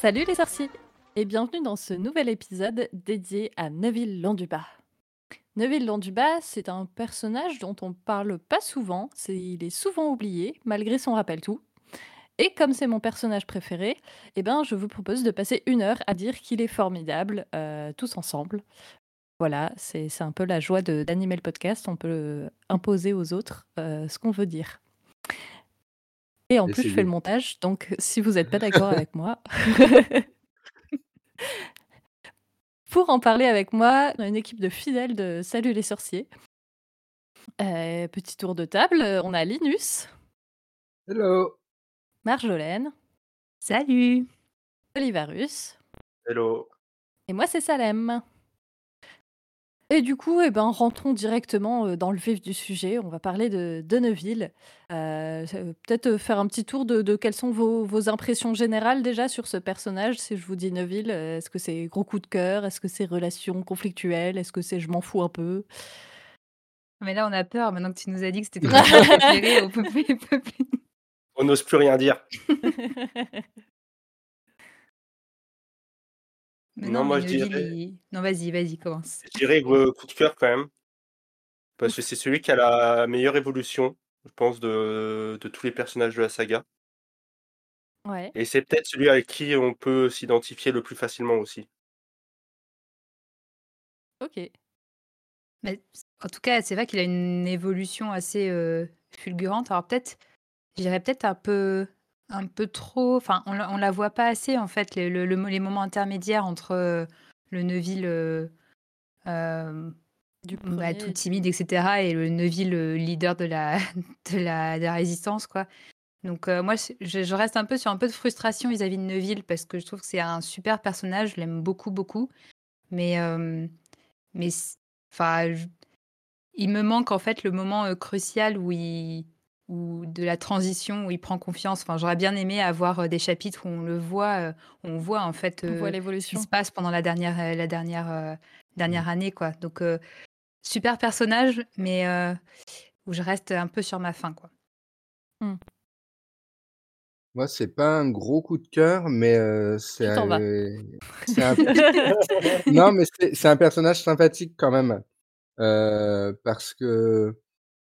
Salut les sorciers et bienvenue dans ce nouvel épisode dédié à Neville Londubat. Neville Londubat, c'est un personnage dont on parle pas souvent, il est souvent oublié malgré son rappel tout. Et comme c'est mon personnage préféré, eh ben, je vous propose de passer une heure à dire qu'il est formidable, euh, tous ensemble. Voilà, c'est un peu la joie d'animer le podcast, on peut imposer aux autres euh, ce qu'on veut dire. Et en plus, je fais le montage, donc si vous n'êtes pas d'accord avec moi, pour en parler avec moi, on a une équipe de fidèles de Salut les sorciers. Euh, petit tour de table, euh, on a Linus, Hello. Marjolaine, Salut Olivarus, Hello. et moi c'est Salem. Et du coup, eh ben, rentrons directement euh, dans le vif du sujet. On va parler de, de Neuville. Euh, euh, Peut-être faire un petit tour de, de quelles sont vos, vos impressions générales déjà sur ce personnage. Si je vous dis Neuville, est-ce que c'est gros coup de cœur? Est-ce que c'est relation conflictuelle? Est-ce que c'est je m'en fous un peu? Mais là, on a peur, maintenant que tu nous as dit que c'était ton préféré, on peut plus, on peut plus. On n'ose plus rien dire. Mais Non, moi, mais je dirais- Non, vas-y, vas-y, commence. Je dirais euh, coup de cœur quand même. Parce que c'est celui qui a la meilleure évolution, je pense, de, de tous les personnages de la saga. ouais. Et c'est peut-être celui avec qui on peut s'identifier le plus facilement aussi. Ok. Mais, en tout cas, c'est vrai qu'il a une évolution assez euh, fulgurante. Alors peut-être, je dirais peut-être un peu, un peu trop. Enfin, on, la- on la voit pas assez en fait les, le- le- les moments intermédiaires entre euh, le Neville euh, euh, Du bah, tout et- timide, etc., et le Neville leader de la, de la, de la résistance, quoi. Donc moi, je, je reste un peu sur un peu de frustration vis-à-vis de Neville parce que je trouve que c'est un super personnage, je l'aime beaucoup, beaucoup. Mais, mais c- enfin, je- il me manque en fait le moment crucial où il, où de la transition où il prend confiance. Enfin, j'aurais bien aimé avoir euh, des chapitres où on le voit, euh, où on voit en fait On voit euh, ce qui l'évolution. se passe pendant la dernière, la dernière, euh, dernière année, quoi. Donc euh, super personnage, mais euh, où je reste un peu sur ma faim, quoi. Moi, c'est pas un gros coup de cœur, mais euh, c'est un... non, mais c'est c'est un personnage sympathique quand même euh, parce que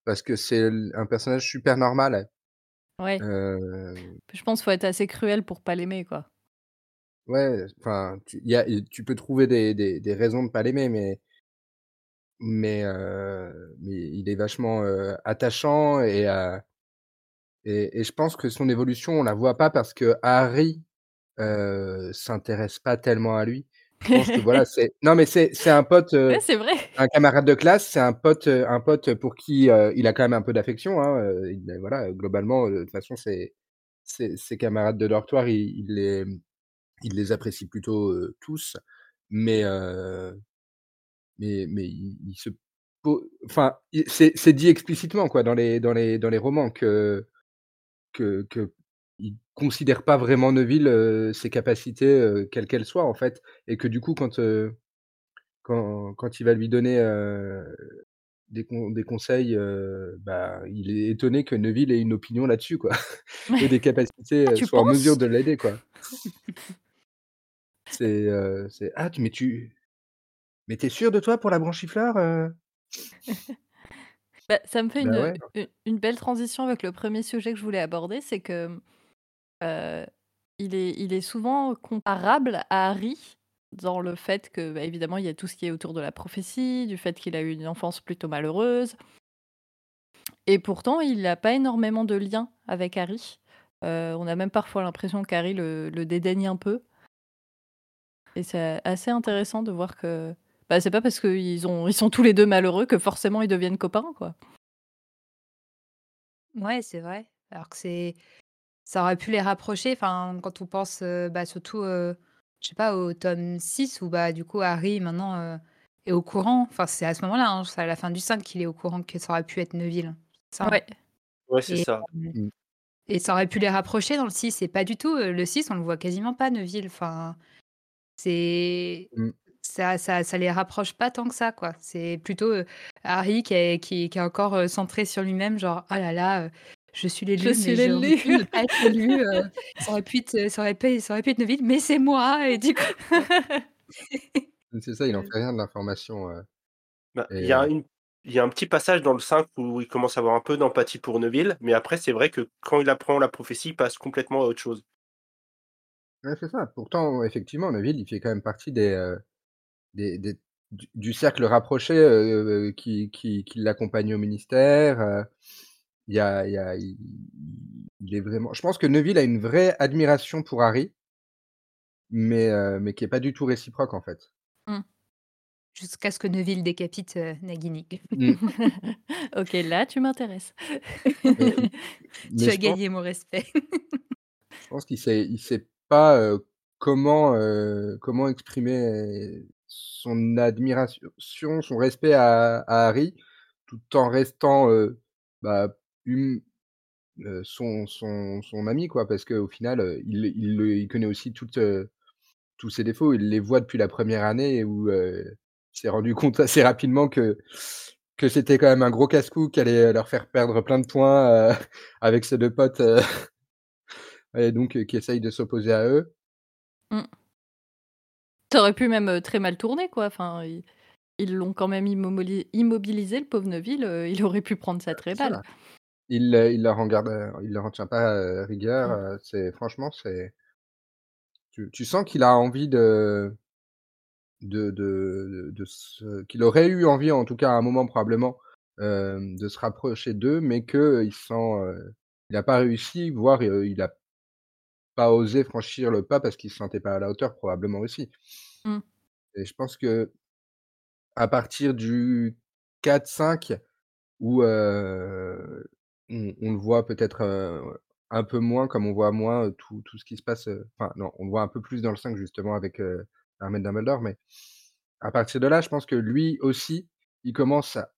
parce que c'est un personnage super normal. ouais. Euh, Je pense qu'il faut être assez cruel pour pas l'aimer, quoi. ouais, enfin, tu, y a, tu peux trouver des, des, des raisons de pas l'aimer, mais mais euh, mais il est vachement euh, attachant et, et et je pense que son évolution on la voit pas parce que Harry s'intéresse pas tellement à lui. Je pense que voilà, c'est non mais c'est c'est un pote, euh, Ouais, c'est vrai. un camarade de classe, c'est un pote, euh, un pote pour qui euh, il a quand même un peu d'affection. Hein, il- voilà, globalement, de toute façon, ses ses camarades de dortoir, il, il les il les apprécie plutôt tous, mais mais mais il, il se po- enfin il- c'est c'est dit explicitement quoi dans les dans les dans les romans que que que il considère pas vraiment Neville, ses capacités, quelles qu'elles soient, en fait et que du coup quand, quand quand il va lui donner, des con des conseils, bah, il est étonné que Neville ait une opinion là-dessus, quoi et des capacités, Ah, en mesure de l'aider, quoi. C'est, «Ah tu mais tu mais tu es sûr de toi pour la branchifleur, heu?» Bah, ça me fait Bah, une, ouais. une, une belle transition avec le premier sujet que je voulais aborder, c'est que euh, il, est, il est souvent comparable à Harry dans le fait que, bah, évidemment, il y a tout ce qui est autour de la prophétie, du fait qu'il a eu une enfance plutôt malheureuse. Et pourtant, il n'a pas énormément de liens avec Harry. Euh, on a même parfois l'impression qu'Harry le, le dédaigne un peu. Et c'est assez intéressant de voir que bah, c'est pas parce qu'ils ont, ils sont tous les deux malheureux que forcément ils deviennent copains, quoi. Ouais, c'est vrai. Alors que c'est, ça aurait pu les rapprocher. Enfin, quand on pense, euh, bah, surtout, euh, je sais pas, au tome 6 où bah du coup Harry maintenant euh, est au courant. Enfin, c'est à ce moment-là, hein, c'est à la fin du 5 qu'il est au courant que ça aurait pu être Neville. Ça. Ouais. Ouais, c'est Et, ça. euh, et ça aurait pu les rapprocher dans le 6 et pas du tout. Euh, Le 6, on le voit quasiment pas, Neville. Enfin, c'est. Mmh. Ça, ça, ça les rapproche pas tant que ça, quoi. C'est plutôt euh, Harry qui est, qui, qui est encore euh, centré sur lui-même, genre, oh là là, euh, je suis l'élu, Je mais suis l'élu. pu ne pas être élu. euh, ça aurait pu être, ça aurait pu, ça aurait pu être Neville, mais c'est moi. Et du coup, C'est ça, il en fait rien de l'information. euh, Bah, il et, y a euh, une il y a un petit passage dans le 5 où il commence à avoir un peu d'empathie pour Neville, mais après c'est vrai que quand il apprend la prophétie, il passe complètement à autre chose. ouais, c'est ça. Pourtant, effectivement, Neville, il fait quand même partie des, euh, des, des- du, du cercle rapproché euh, euh, qui, qui, qui l'accompagne au ministère. Il y a, il y a, il, il est vraiment. Je pense que Neville a une vraie admiration pour Harry, mais, euh, mais qui est pas du tout réciproque en fait. jusqu'à ce que Neville décapite euh, Nagini. Mm. ok, là, tu m'intéresses. Tu as pense, gagné mon respect. je pense qu'il sait, il sait pas euh, comment, euh, comment exprimer son admiration, son respect à, à Harry, tout en restant bah, hum- euh, son, son, son ami, quoi, parce qu'au final, euh, il, il, le- il connaît aussi toutes, euh, tous ses défauts. Il les voit depuis la première année où euh, il s'est rendu compte assez rapidement que, que c'était quand même un gros casse-cou qui allait leur faire perdre plein de points euh, avec ses deux potes, euh, et donc euh, qui essayent de s'opposer à eux. Ça aurait pu même euh, très mal tourner, quoi. Enfin, ils ils l'ont quand même immobili- immobilisé, le pauvre Neville. euh, il aurait pu prendre ça très C'est mal. ça. Il, euh, il leur en garde, euh, il leur en tient pas euh, rigueur. Mm. euh, c'est franchement, c'est tu, tu sens qu'il a envie de de, de, qu'il aurait eu envie, en tout cas à un moment probablement, euh, de se rapprocher d'eux, mais que il sent, euh, il n'a pas réussi, voire euh, il n'a pas osé franchir le pas parce qu'il se sentait pas à la hauteur probablement aussi. Mm. Et je pense que à partir du 4-5 où on, on le voit peut-être euh, un peu moins, comme on voit moins euh, tout, tout ce qui se passe. euh, Enfin, non, on le voit un peu plus dans le 5 justement avec euh, Armel Dumbledore, mais à partir de là, je pense que lui aussi, il commence à,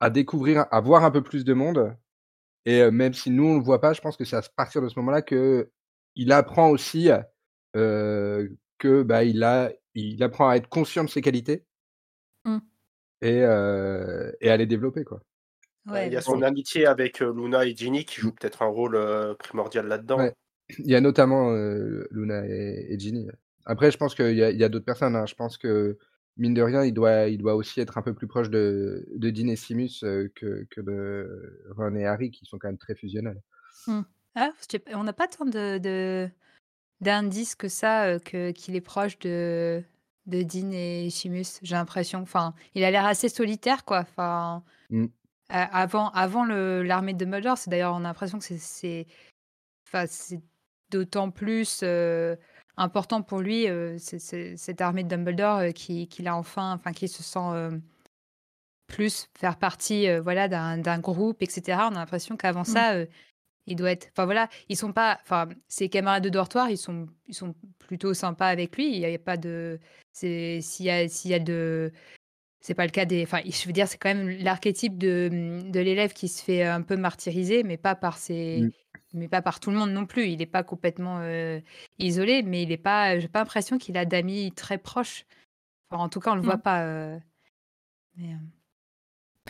à découvrir, à voir un peu plus de monde. Et euh, même si nous, on le voit pas, je pense que c'est à partir de ce moment-là que il apprend aussi euh, que bah, il, a, il apprend à être conscient de ses qualités Mm. et, euh, et à les développer. Quoi. Euh, Ouais, il y a son amitié avec euh, Luna et Ginny qui joue peut-être un rôle euh, primordial là-dedans. Ouais. Il y a notamment euh, Luna et, et Ginny. Après, je pense qu'il y a, d'autres personnes. hein. Je pense que, mine de rien, il doit, il doit aussi être un peu plus proche de, de Dean et Simus euh, que, que de Ron et Harry, qui sont quand même très fusionnels. Ah, sais pas, on n'a pas tant de, de- d'indices que ça, euh, que, qu'il est proche de, de Dean et Chimus, j'ai l'impression. Enfin, il a l'air assez solitaire, quoi. Enfin, Mm. Euh, avant, avant l'armée de Dumbledore, c'est d'ailleurs, on a l'impression que c'est, enfin, d'autant plus euh, important pour lui, euh, cette armée de Dumbledore, euh, qui- qu'il a enfin, enfin, qu'il se sent plus faire partie, voilà, d'un, groupe, etc. On a l'impression qu'avant ça, euh, il doit être. Enfin voilà, ils sont pas. Enfin, ses camarades de dortoir, ils sont, ils sont plutôt sympas avec lui. Il n'y a, pas de. C'est s'il y a, s'il y a de. C'est pas le cas des. Enfin, je veux dire, c'est quand même l'archétype de, de l'élève qui se fait un peu martyriser, mais pas par ses. Mm. Mais pas par tout le monde non plus. Il n'est pas complètement euh, isolé, mais il n'est pas. J'ai pas l'impression qu'il a d'amis très proches. Enfin, en tout cas, on le voit Mm. pas. euh, mais, euh,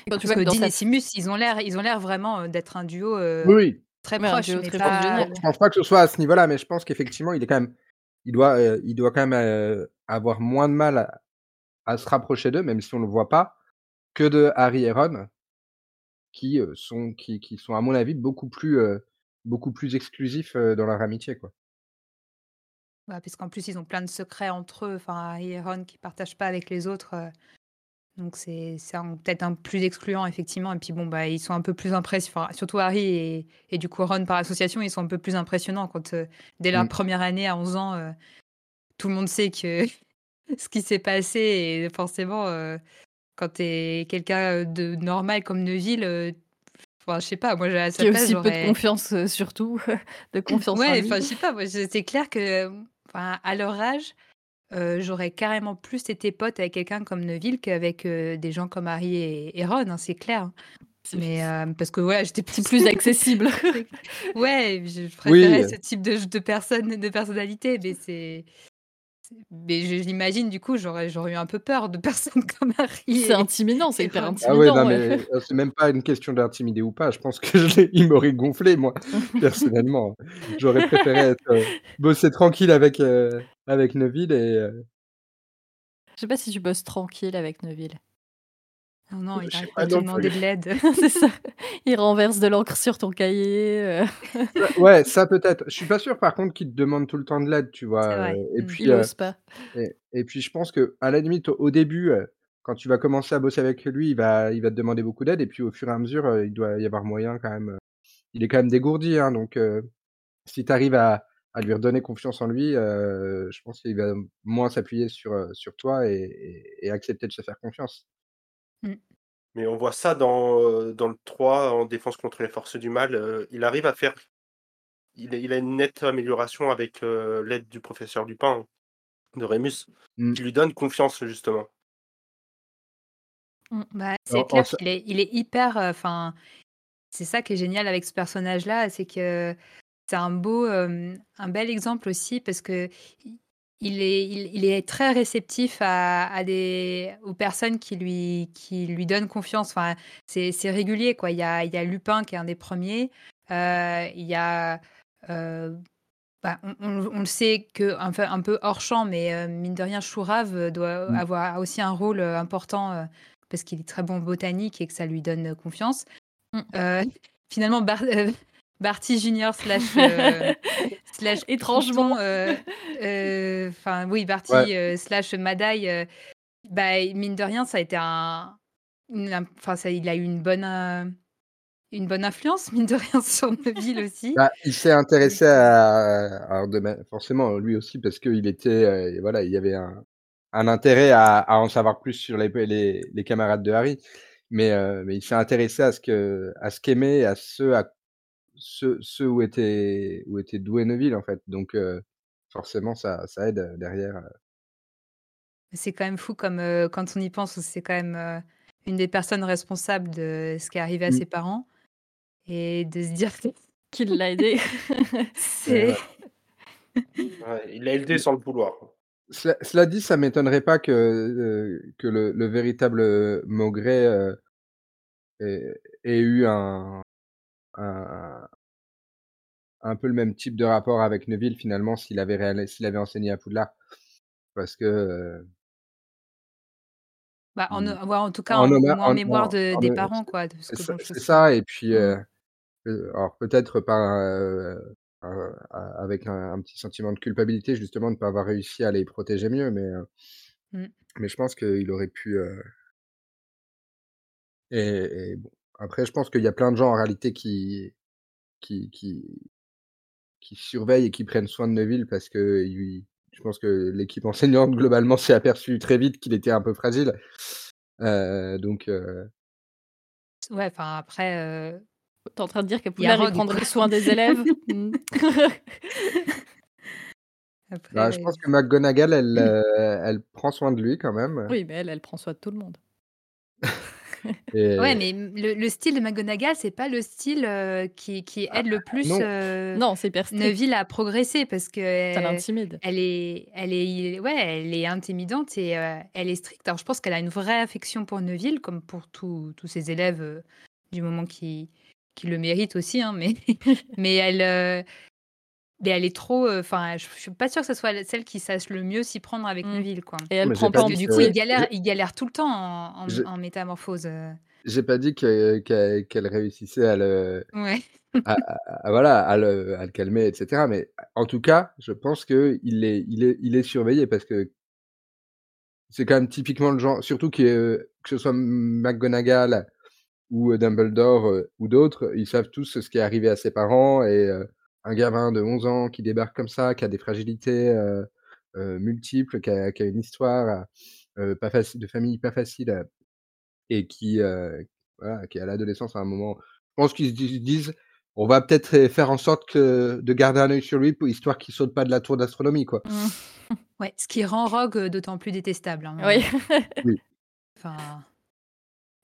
Quand tu parce vois que que Dean et Simus, ils ont l'air, ils ont l'air vraiment euh, d'être un duo euh, Oui, très proche, duo très pas-. Je pense pas que ce soit à ce niveau-là, mais je pense qu'effectivement, il est quand même, il doit, euh, il doit quand même euh, avoir moins de mal à, à se rapprocher d'eux, même si on le voit pas, que de Harry et Ron, qui euh, sont, qui, qui sont à mon avis beaucoup plus, euh, beaucoup plus exclusifs euh, dans leur amitié, quoi. Ouais, parce qu'en plus, ils ont plein de secrets entre eux, enfin, Harry et Ron qui partagent pas avec les autres. euh, donc, c'est c'est un- peut-être un plus excluant, effectivement. Et puis, bon, bah, ils sont un peu plus impressionnants. Enfin, surtout Harry et, et du coup Ron par association, ils sont un peu plus impressionnants quand, dès leur Mm. première année à 11 ans, tout le monde sait que ce qui s'est passé. Et forcément, euh, quand tu es quelqu'un de normal comme Neville, euh, enfin, je sais pas, moi, à sa Qui aussi peu de confiance, euh, surtout. de confiance en Ouais, enfin, je sais pas, c'est clair que, enfin, à leur âge, j'aurais carrément plus été pote avec quelqu'un comme Neville qu'avec des gens comme Harry et, et Ron, hein, c'est clair. hein. Mais euh, parce que voilà, j'étais C'est plus accessible. ouais, je préférais Oui. ce type de, de personne, de personnalité, mais c'est mais je j'imagine du coup, j'aurais j'aurais eu un peu peur de personnes comme Harry C'est et intimidant, c'est hyper Ron. Ah ouais, intimidant, non, mais heu, c'est même pas une question d'intimider ou pas. Je pense que je l'ai il m'aurait gonflé moi, personnellement. J'aurais préféré être, heu, bosser tranquille avec, heu, avec Neville et heu Je sais pas si tu bosses tranquille avec Neville. Non, non, Je il sais arrête pas de non demander de l'aide. C'est ça. Il renverse de l'encre sur ton cahier, heu. Ouais, ça peut-être. Je suis pas sûr par contre qu'il te demande tout le temps de l'aide, tu C'est vois? vrai, Heu et mmh. puis, Il heu ose pas. et et puis je pense qu'à la limite, au au début, quand tu vas commencer à bosser avec lui, il va il va te demander beaucoup d'aide et puis au fur et à mesure, il doit y avoir moyen quand même, il est quand même dégourdi, hein, donc si tu arrives à à lui redonner confiance en lui, je pense qu'il va moins s'appuyer sur, sur toi et et et accepter de se faire confiance. Mmh. Mais on voit ça dans, dans le 3 en défense contre les forces du mal, il arrive à faire il a il a une nette amélioration avec, l'aide du professeur Lupin, de Rémus, Mmh. qui lui donne confiance justement. Mmh. Bah, c'est clair qu'il est il est hyper, enfin, c'est ça qui est génial avec ce personnage-là, c'est que c'est un beau, un bel exemple aussi parce qu'il il est il il est très réceptif à à des aux personnes qui lui qui lui donnent confiance. Enfin, c'est c'est régulier, quoi. Il y a il y a Lupin qui est un des premiers, heu, il y a, heu, bah, on on on le sait peu un peu hors champ, mais heu, mine de rien, Chourave doit Mmh. avoir aussi un rôle, heu, important, parce qu'il est très bon botanique et que ça lui donne confiance. Mmh. Heu, finalement, Bar Barty junior slash, slash Étrangement. Heu heu, enfin oui, Ouais. Barty, heu, slash Mad Eye, heu, bah, mine de rien, ça a été un enfin ça il a eu une bonne, une bonne influence, mine de rien, sur Neville aussi. Bah, il s'est intéressé à de ma forcément lui aussi parce qu'il était, voilà, il y avait un un intérêt à à en savoir plus sur les p les les camarades de Harry. Mais mais il s'est intéressé à ce que à ce qu'aimait à ce à ce ce où était où était doué Neville, en fait. Donc forcément ça ça aide, derrière, C'est quand même fou comme, quand on y pense, c'est quand même, une des personnes responsables de ce qui est arrivé à Mmh. ses parents et de se dire Qu'il l'a aidé. C'est ouais. Il l'a aidé sans le vouloir. Cela cela dit, ça m'étonnerait pas que, que le le véritable, ait ait eu un un un peu le même type de rapport avec Neville finalement s'il avait s'il avait enseigné à Poudlard. Parce que, heu Bah, en ne ouais, en tout cas, en mémoire de des parents, c'est quoi, de parce c'est que ça c'est et puis, mmh. heu heu, alors peut-être par, avec un un petit sentiment de culpabilité justement de pas avoir réussi à les protéger mieux, mais Mmh. mais je pense qu'il aurait pu, et bon, après je pense qu'il y a plein de gens en réalité qui qui qui qui surveillent et qui prennent soin de Neville parce qu'ils je pense que l'équipe enseignante globalement s'est aperçue très vite qu'il était un peu fragile. Heu, donc heu Ouais, enfin après, heu Tu es en train de dire Rogue, quoi. prendrait soin des élèves? Bah, je pense que McGonagall, elle, heu, elle prend soin de lui quand même. Oui, mais elle, elle prend soin de tout le monde. Ouais, Et mais mmh, le le style de McGonagall, c'est pas le style, heu, qui qui Ah aide le plus, non. c'est strict. Neville à progresser parce Ça l'intimide. elle est elle est ouais, elle est intimidante et heu, elle est stricte. Alors je pense qu'elle a une vraie affection pour Neville comme pour tous tous ses élèves, du moment qui qui le méritent aussi, hein, mais mais elle, mais elle est trop, heu, enfin, je je suis pas sûre que ce soit celle qui sache le mieux s'y prendre avec Mmh Neville, quoi. et elle mais prend pas Parce en que du que coup, il galère il galère tout le temps en en j'ai en métamorphose, heu j'ai pas dit que qu'elle réussissait à le Ouais. à à à voilà, à le à le calmer et cetera, mais en tout cas, je pense qu'il est il est il est surveillé parce que c'est quand même typiquement le genre surtout que, heu, que ce soit McGonagall ou, heu, Dumbledore, ou d'autres, ils savent tous ce qui est arrivé à ses parents et un gamin de 11 ans qui débarque comme ça, qui a des fragilités, heu heu, multiples, qui a qui a une histoire, heu, pas de famille pas facile et qui, voilà, qui est à l'adolescence à un moment je pense qu'ils se di disent: «On va peut-être, faire en sorte que de garder un œil sur lui pour histoire qu'il saute pas de la tour d'astronomie, quoi». Mmh. Ouais, ce qui rend Rogue, d'autant plus détestable, hein, Oui. Oui. enfin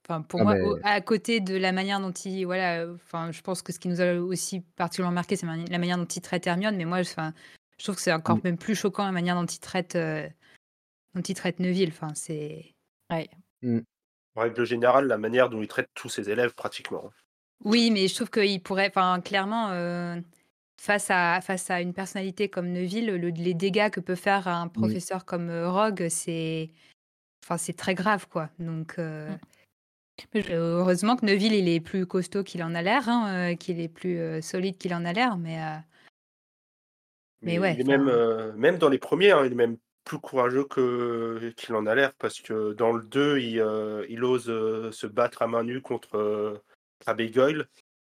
enfin, pour Ah moi, au mais à côté de la manière dont il voilà, heu, enfin, je pense que ce qui nous a aussi particulièrement marqué, c'est la manière dont il traite Hermione, mais moi, enfin, Je trouve que c'est encore Mmh. même plus choquant la manière dont il traite, euh, dont il traite Neville. Enfin, c'est. Ouais. Mmh. En règle générale, la manière dont il traite tous ses élèves, pratiquement. Oui, mais je trouve qu'il pourrait, enfin, clairement, euh, face à face à une personnalité comme Neville, le- les dégâts que peut faire un professeur comme euh, Rogue, c'est, enfin, c'est très grave, quoi. Donc, euh, Mm. Mais je- heureusement que Neville, il est plus costaud qu'il en a l'air, hein, euh, qu'il est plus euh, solide qu'il en a l'air, mais. euh, Mais ouais, il est même, dans les premiers, hein, il est même plus courageux que qu'il en a l'air, parce que dans le 2, il, il ose se battre à main nue contre Abigail.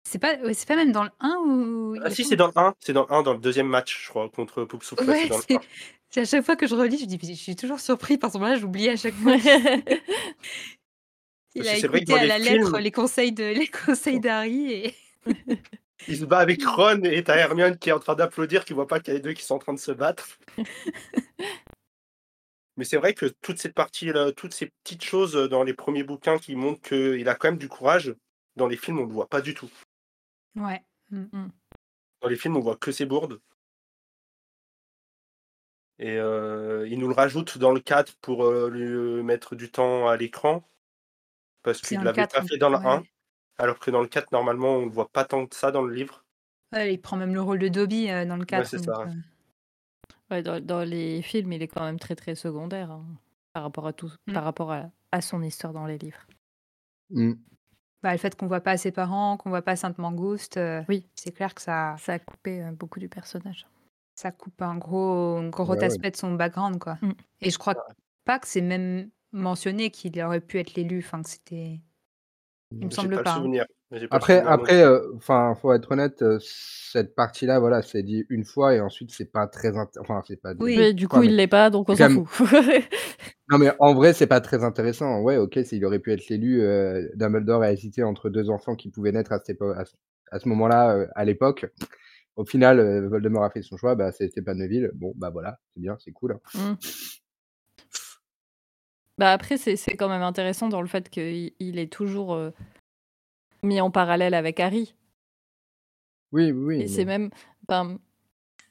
C'est pas, ouais, c'est pas même dans le 1 où. Ah si, c'est dans le 1, c'est dans le 1, dans le deuxième match, je crois, contre Poup Ouais, c'est dans le c'est 1. c'est à chaque fois que je relis, je dis, je suis toujours surpris par son là j'oublie à chaque fois. Il Parce a écouté à la lettre les conseils de les conseils d'Harry et Il se bat avec Ron et t'as Hermione qui est en train d'applaudir, qui voit pas qu'il y a les deux qui sont en train de se battre. Mais c'est vrai que toute cette partie, toutes ces petites choses dans les premiers bouquins qui montrent qu'il a quand même du courage, dans les films on le voit pas du tout. ouais. Dans les films on voit que ses bourdes. Et euh, il nous le rajoute dans le 4 pour euh, lui mettre du temps à l'écran. Parce qu'il ne l'avait 4, pas fait dans le ouais. 1. Alors que dans le 4, normalement, on ne voit pas tant que ça dans le livre. Ouais, il prend même le rôle de Dobby euh, dans le 4. c'est donc, ça, ouais. euh, Ouais, dans, dans les films, il est quand même très très secondaire hein, par rapport à tout, Mm. par rapport à, à son histoire dans les livres. Mmh. bah, le fait qu'on voit pas ses parents, qu'on voit pas Sainte Mangouste, euh, Oui. c'est clair que ça Ça a coupé beaucoup du personnage. ça coupe un gros un gros Ouais, ouais. aspect de son background quoi. Mm. Et je crois pas que c'est même mentionné qu'il aurait pu être l'élu, enfin que c'était il me semble pas, souvenir. Après, après, euh, enfin, faut être honnête, euh, cette partie-là, voilà, c'est dit une fois et ensuite c'est pas très, enfin, c'est pas. Oui. Mais du coup, mais- il l'est pas, donc on s'en fout. Non, mais en vrai, c'est pas très intéressant. Ouais, ok, s'il aurait pu être l'élu, euh, Dumbledore a hésité entre deux enfants qui pouvaient naître à, cette à ce, à ce moment-là, euh, à l'époque. Au final, euh, Voldemort a fait son choix, bah, c'était pas Neville. Bon, bah voilà, c'est bien, c'est cool. hein. Mm. Bah après, c'est quand même intéressant dans le fait qu'il il est toujours euh, mis en parallèle avec Harry. Oui, oui. Et c'est même.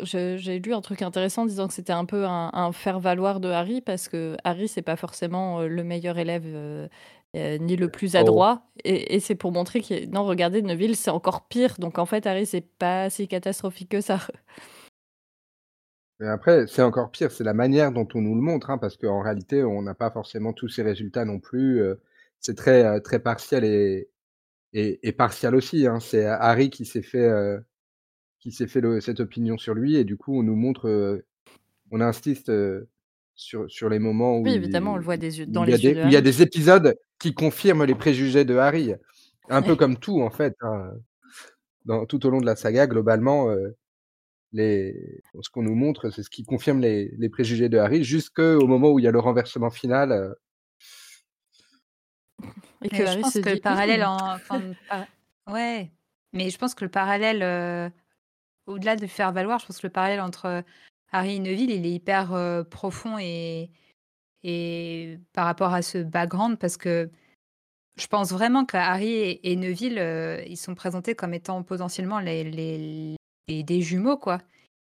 je- J'ai lu un truc intéressant disant que c'était un peu un, un faire-valoir de Harry parce que Harry, c'est pas forcément euh, le meilleur élève euh, euh, ni le plus Oh. adroit. Et, et c'est pour montrer que, non, regardez, Neville, c'est encore pire. Donc en fait, Harry, c'est pas si catastrophique que ça. Mais après, c'est encore pire, c'est la manière dont on nous le montre, hein, parce qu'en réalité, on n'a pas forcément tous ces résultats non plus. euh, c'est très, euh, très partiel et, et, et partial aussi. Hein. C'est Harry qui s'est fait, euh, qui s'est fait le- cette opinion sur lui, et du coup, on nous montre, euh, on insiste euh, sur, sur les moments où, Oui, il- évidemment, on le voit des yeux, où dans il y a les yeux des, de où il y a Harry. des épisodes qui confirment les préjugés de Harry. Un peu comme tout, en fait. hein. Dans, tout au long de la saga, globalement, euh, les... ce qu'on nous montre, c'est ce qui confirme les, les préjugés de Harry, jusqu'au moment où il y a le renversement final. euh, Et que je Harry pense se que dit, le parallèle en enfin, ouais, mais je pense que le parallèle euh, au-delà de faire valoir, je pense que le parallèle entre euh, Harry et Neville, il est hyper euh, profond et et par rapport à ce background parce que je pense vraiment que Harry et, et Neville, euh, ils sont présentés comme étant potentiellement les, les, des jumeaux, quoi.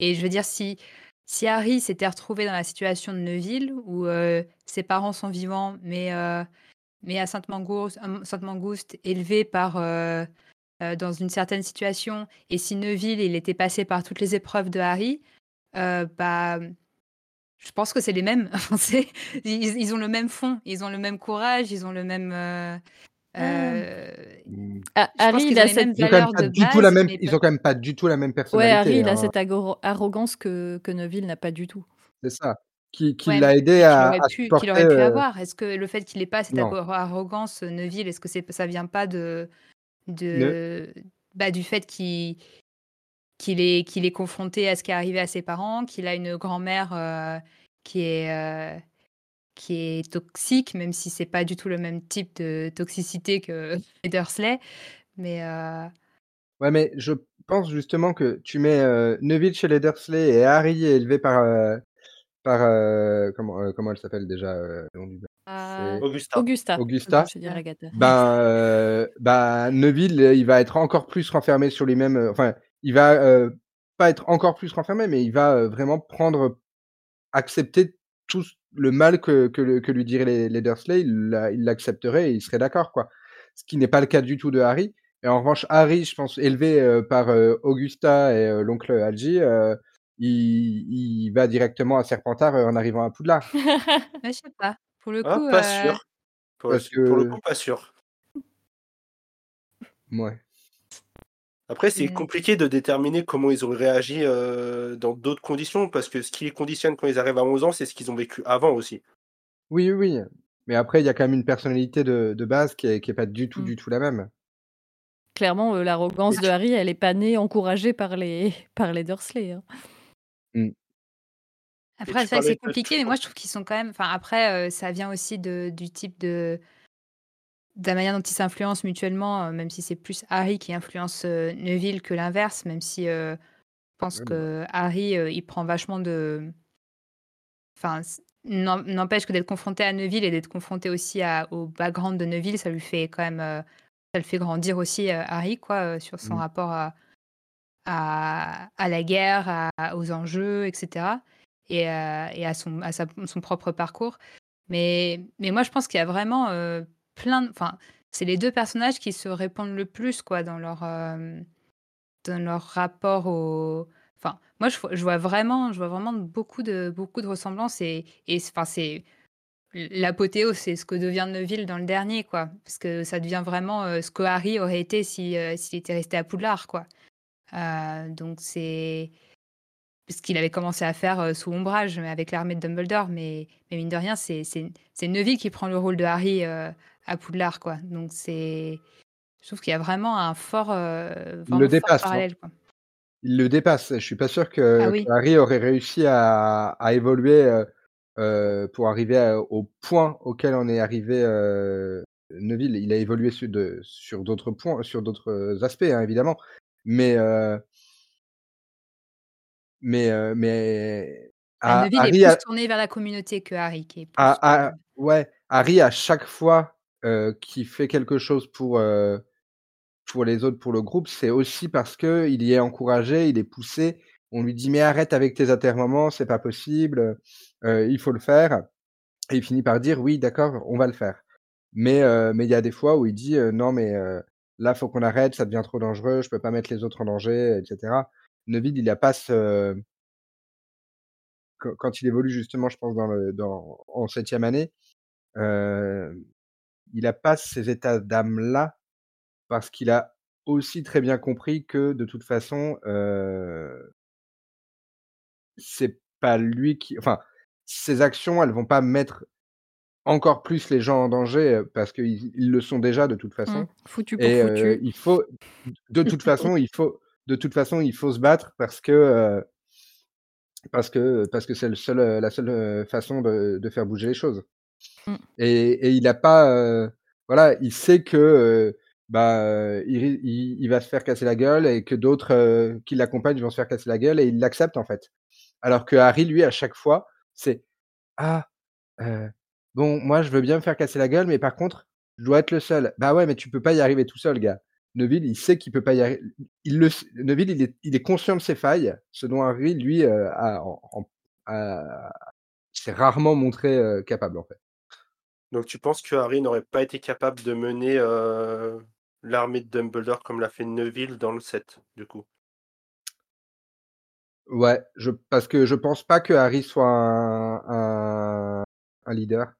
Et je veux dire, si, si Harry s'était retrouvé dans la situation de Neville, où euh, ses parents sont vivants, mais, euh, mais à Sainte-Mangouste, euh, Sainte-Mangouste élevé par, dans une certaine situation, et si Neville, il était passé par toutes les épreuves de Harry, bah, je pense que c'est les mêmes. Ils, ils ont le même fond, ils ont le même courage, ils ont le même. Euh, euh, mm, Ah, Harry, il a cette... mêmes ils ont quand même valeurs pas de du tout la base, même, ils ont quand même pas du tout la même Ouais, personnalité. Harry, il a hein. cette arrogance que, que Neville n'a pas du tout. C'est ça. Qui, qui Ouais, l'a aidé qu'il à, aurait à pu, qu'il aurait pu euh, avoir? Est-ce que le fait qu'il ait pas cette non. arrogance, euh, Neville, est-ce que c'est, ça vient pas de, Ne- de, bah, du fait qu'il, qu'il est, qu'il est confronté à ce qui est arrivé à ses parents, qu'il a une grand-mère euh, qui est, euh, qui est toxique, même si c'est pas du tout le même type de toxicité que les Dursley. Mais euh, Ouais, mais je pense justement que tu mets euh, Neville chez les Dursley et Harry est élevé par, euh, par euh, comment, euh, comment elle s'appelle déjà euh, du Augusta. Augusta. Augusta. Ben, euh, ben Neville, il va être encore plus renfermé sur lui-même. Enfin, il va, euh, pas être encore plus renfermé, mais il va, vraiment prendre accepter tout le mal que que que lui diraient les les Dursley, il l'accepterait et il serait d'accord, quoi. Ce qui n'est pas le cas du tout de Harry et en revanche, Harry, je pense, élevé, par, Augusta et l'oncle Algy, il il va directement à Serpentard, en arrivant à Poudlard. je sais pas. Pour le ah, coup, pas sûr. Pour le coup, pas sûr. Mouais. Après, c'est compliqué de déterminer comment ils auraient réagi, dans d'autres conditions, parce que ce qui les conditionne quand ils arrivent à 11 ans, c'est ce qu'ils ont vécu avant aussi. Oui, oui, mais après il y a quand même une personnalité de de base qui est qui est pas du tout, Mmh. du tout la même. Clairement, l'arrogance de Harry, elle est pas née encouragée par les par les Dursley, hein. Mmh. Après, c'est c'est compliqué, mais moi je trouve qu'ils sont quand même enfin après, ça vient aussi de du type de de la manière dont ils s'influencent mutuellement, même si c'est plus Harry qui influence, Neville que l'inverse, même si, je pense Ouais, que Harry, il prend vachement de enfin, n'empêche que d'être confronté à Neville et d'être confronté aussi à au background de Neville, ça lui fait quand même, ça le fait grandir aussi, Harry quoi, sur son Mmh. rapport à à à la guerre, aux enjeux etc. et et à son à sa son propre parcours. Mais mais moi je pense qu'il y a vraiment, plein enfin, c'est les 2 personnages qui se répondent le plus quoi dans leur, dans leur rapport au enfin, moi je vois vraiment je vois vraiment beaucoup de beaucoup de ressemblances et et enfin c'est l'apothéose, c'est ce que devient Neville dans le dernier quoi, parce que ça devient vraiment, ce que Harry aurait été si, s'il était resté à Poudlard quoi. donc c'est ce qu'il avait commencé à faire, sous Ombrage, avec l'armée de Dumbledore, mais mais mine de rien, c'est Neville qui prend le rôle de Harry, à Poudlard, quoi. Donc c'est je trouve qu'il y a vraiment un fort, Il le fort dépasse, hein. parallèle, quoi. Il le dépasse. Je suis pas sûr Ah que oui. que Harry aurait réussi à à évoluer, heu heu, pour arriver à au point auquel en est arrivé, Neville. Il a évolué sur de sur d'autres points sur d'autres aspects, hein, évidemment, mais mais mais Ha Neville est plus a tourné vers la communauté que Harry, qui est plus, ouais, Harry à chaque fois, heu, qu'il fait quelque chose pour, heu, pour les autres, pour le groupe, c'est aussi parce qu'il y est encouragé, il est poussé. On lui dit: «Mais arrête avec tes atermoiements, c'est pas possible, heu, il faut le faire» et il finit par dire: «Oui, d'accord, on va le faire». Mais mais il y a des fois où il dit: «Heu, non mais là, faut qu'on arrête, ça devient trop dangereux, je peux pas mettre les autres en danger» et cetera. Neville, il a pas ce quand il évolue justement, je pense dans le dans en 7e année, il a pas ces états d'âme-là, parce qu'il a aussi très bien compris que de toute façon, c'est pas lui qui enfin, ses actions, elles vont pas mettre encore plus les gens en danger, parce qu'ils ils le sont déjà de toute Mmh. façon Foutu pour et foutu. il faut de toute façon, il faut de toute façon, il faut se battre parce que, heu parce que parce que c'est le seul, heu, la seule, façon de de faire bouger les choses Mmh. et il a pas, heu, voilà, il sait que, heu, bah, heu, il va se faire casser la gueule et que d'autres, qui l'accompagnent vont se faire casser la gueule et il l'accepte, en fait. Alors que Harry, lui, à chaque fois, c'est: «Ah, bon, moi, je veux bien me faire casser la gueule, mais par contre, je dois être le seul». Bah, ouais, mais tu peux pas y arriver tout seul, gars. Neville, il sait qu'il peut pas y arri il le s Neville, il est il est conscient de ses failles, ce dont Harry, lui, a s'est rarement montré, capable, en fait. Donc tu penses que Harry n'aurait pas été capable de mener, heu, l'armée de Dumbledore comme l'a fait Neville dans le 7, du coup? Ouais, je parce que je pense pas que Harry soit un un un leader.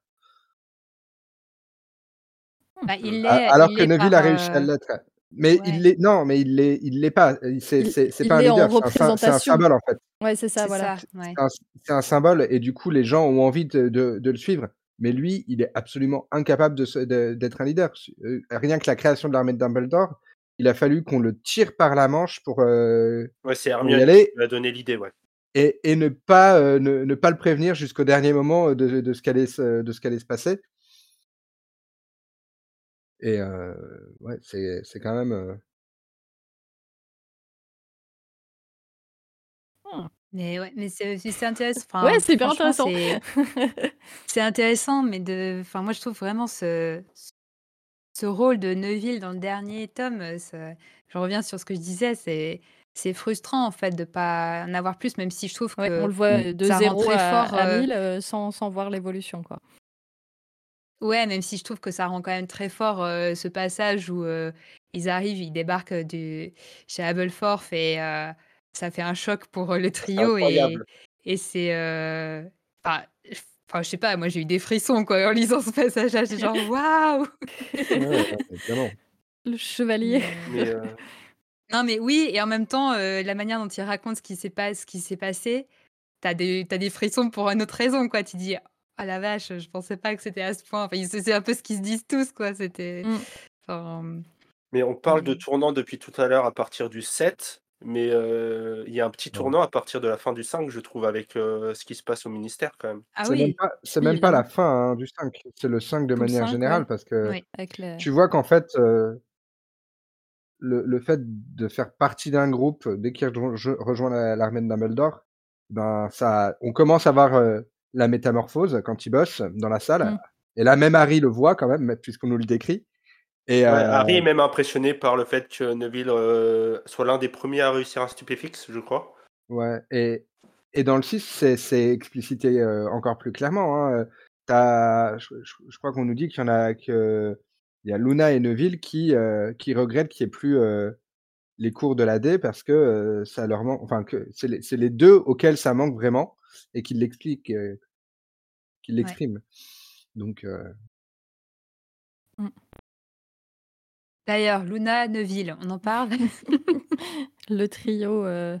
Bah, il A l'est alors il que Neville a réussi à heu l'être. Mais il l'est non, mais il l'est il l'est pas. Il c'est pas un leader, c'est un symbole, en fait. Ouais, c'est ça, C'est voilà. ça, C'est ouais. un c'est un symbole et du coup, les gens ont envie de de de le suivre. Mais lui, il est absolument incapable d'être un leader. Heu, rien que la création de l'armée de Dumbledore, il a fallu qu'on le tire par la manche pour, heu, Ouais, c'est y qui aller lui a donné l'idée, ouais. et et ne pas, heu, ne ne pas le prévenir jusqu'au dernier moment, heu, de de ce qu'allait se de ce qu'allait se passer. Et heu, ouais, c'est c'est quand même, Mais ouais, mais c'est c'est intéress Ouais, c'est hyper franchement, intéressant. c'est c'est intéressant, mais de enfin, moi, je trouve vraiment ce ce rôle de Neville dans le dernier tome, ce je reviens sur ce que je disais, c'est c'est frustrant en fait de pas en avoir plus, même si je trouve Ouais, que on le voit de ça rend 0 très à fort. à euh, 1000 heu, sans sans voir l'évolution, quoi. Ouais, même si je trouve que ça rend quand même très fort euh, ce passage où euh, ils arrivent, ils débarquent euh, du, chez Aberforth et euh, ça fait un choc pour euh, le trio et, incroyable. et c'est. euh, Enfin, je- enfin, je sais pas, moi j'ai eu des frissons quoi en lisant ce passage-là. J'étais genre waouh! Le chevalier. Mais, euh, Non, mais oui, et en même temps, euh, la manière dont il raconte ce qui s'est pas, ce qui s'est passé, t'as des, t'as des frissons pour une autre raison, quoi. Tu dis, ah la vache, je pensais pas que c'était à ce point. Enfin, c'est un peu ce qu'ils se disent tous, quoi. C'était. Enfin, mais on parle de Mm. tournant depuis tout à l'heure à partir du 7, mais euh, il y a un petit tournant à partir de la fin du 5, je trouve, avec euh, ce qui se passe au ministère quand même. Ah C'est même oui, pas c'est Oui, même pas la fin, hein, du 5, c'est le 5 de le manière 5, générale ouais. parce que oui. Avec le tu vois qu'en fait, le le fait de faire partie d'un groupe, dès qu'il rejoint je rejoint la l'armée de Dumbledore, ben, ça on commence à voir, la métamorphose quand il bosse dans la salle Mmh. et là, même Harry le voit quand même, puisqu'on nous le décrit et Ouais, heu Harry est même impressionné par le fait que Neville euh, soit l'un des premiers à réussir un stupéfixe, je crois. Ouais et et dans le 6, c'est c'est explicité, heu, encore plus clairement, hein, je je je crois qu'on nous dit qu'il y en a que il y a Luna et Neville qui, qui regrettent qu'il y ait plus, les cours de l'AD parce que, ça leur manque enfin que c'est les c'est les 2 auxquels ça manque vraiment et qui l'expliquent, heu, qui Ouais. l'expriment. Donc Mmh. D'ailleurs, Luna, Neville, on en parle Le trio, heu,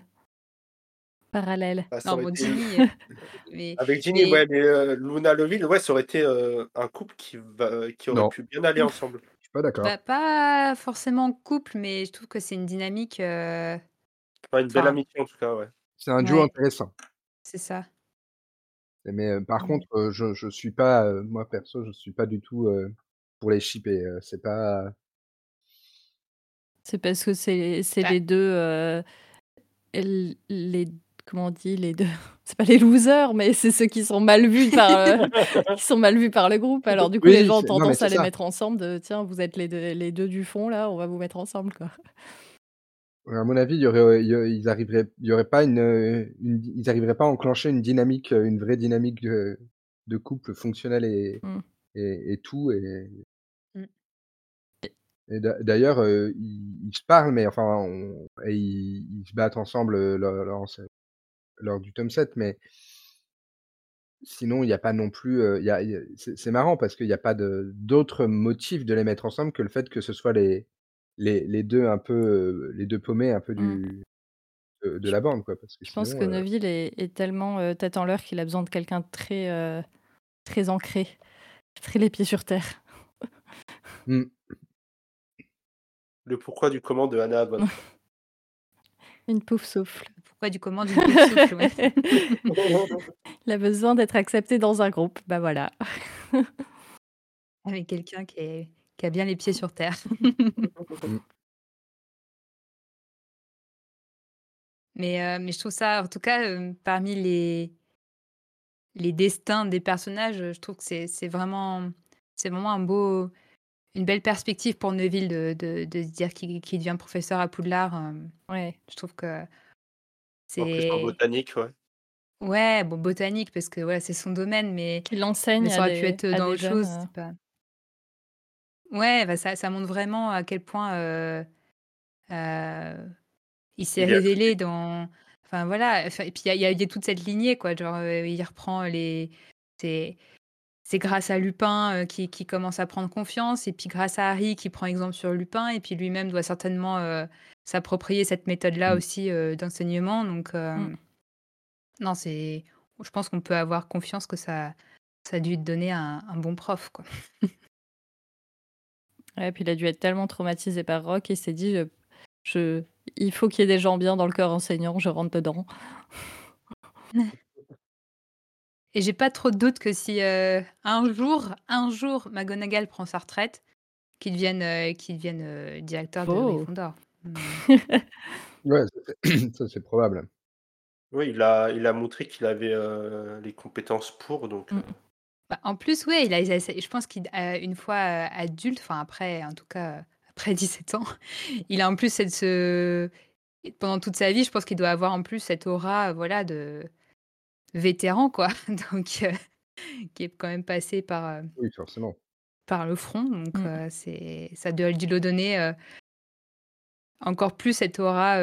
parallèle. Bah, Non, aurait bon, été- Ginny. euh, mais, Avec Ginny, mais- ouais, mais euh, Luna Neville, ouais, ça aurait été euh, un couple qui, va, qui aurait Non. pu bien aller ensemble. je suis pas d'accord. bah, pas forcément couple, mais je trouve que c'est une dynamique. euh, Enfin, une belle Enfin, amitié en tout cas, ouais. C'est un duo ouais. intéressant. C'est ça. Mais par contre, je je suis pas, moi perso, je suis pas du tout, pour les shipper, c'est pas C'est parce que c'est c'est Bah. les 2, heu, l les comment on dit? Les 2 c'est pas les losers, mais c'est ceux qui sont mal vus par, heu, qui sont mal vus par le groupe. Alors du coup, les gens ont non, tendance à les ça. mettre ensemble de: «Tiens, vous êtes les 2 les 2 du fond là, on va vous mettre ensemble, quoi». À mon avis, il y aurait il y ils arriveraient il y aurait pas une, ils arriveraient pas à enclencher une dynamique, une vraie dynamique de de couple fonctionnel et Mmh. et et tout et d'ailleurs, heu, ils ils se parlent, mais enfin on et ils ils se battent ensemble, heu, lors du tome 7, mais sinon il y a pas non plus, y a y a c'est marrant parce qu'il y a pas de d'autres motifs de les mettre ensemble que le fait que ce soit les les les 2 un peu, les 2 paumés un peu Mmh. du de de la bande, quoi, parce que je pense que Neville est est tellement, tête en l'air qu'il a besoin de quelqu'un très, très ancré, très les pieds sur terre. mmh. Le pourquoi du comment de Hannah Abbott. Une pouf souffle. Pourquoi du comment du souffle ouais. Il a besoin d'être accepté dans un groupe, bah, voilà. Avec quelqu'un qui, est, qui a bien les pieds sur terre. Mmh. mais, euh, mais je trouve ça, en tout cas, euh, parmi les, les destins des personnages, je trouve que c'est c'est vraiment, c'est vraiment un beau, une belle perspective pour Neville de, de, de se dire qu'il devient professeur à Poudlard. euh, Ouais. je trouve que En plus en c'est. botanique, ouais. Ouais, bon, botanique, parce que voilà, c'est son domaine, mais, Qu'il enseigne mais ça aurait pu être dans autre jeunes, chose. c'est Pas... Ouais, bah ça, ça montre vraiment à quel point euh, euh, il s'est Il est révélé dans. Enfin voilà, enfin, et puis il y, a- il y a il y a toute cette lignée, quoi. Genre, euh, il reprend les. C'est c'est grâce à Lupin euh, qui, qui commence à prendre confiance, et puis grâce à Harry qui prend exemple sur Lupin, et puis lui-même doit certainement euh, s'approprier cette méthode-là Mmh. aussi euh, d'enseignement. Donc, euh, Mmh. non, c'est. Je pense qu'on peut avoir confiance que ça, ça a dû te donner un, un bon prof, quoi. Ouais, puis il a dû être tellement traumatisé par Rock et s'est dit je, je- il faut qu'il y ait des gens bien dans le corps enseignant, je rentre dedans. Et j'ai pas trop de doute que si euh, un jour, un jour, McGonagall prend sa retraite, qu'il devienne, euh, qu'il devienne euh, directeur de. Gryffondor. Hmm. Ouais, ça c'est ça c'est probable. Oui, il a, il a montré qu'il avait euh, les compétences pour, donc. Mm. euh, Bah, en plus, ouais, il a, il a- je pense qu'une fois euh, adulte, enfin après, en tout cas, euh, après 17 ans, il a en plus cette, ce, et pendant toute sa vie, je pense qu'il doit avoir en plus cette aura, voilà, de vétéran, quoi. Donc, heu, qui est quand même passé par, heu Oui, forcément. par le front. Donc, Mmh. heu, c'est ça doit dû lui donner, encore plus cette aura,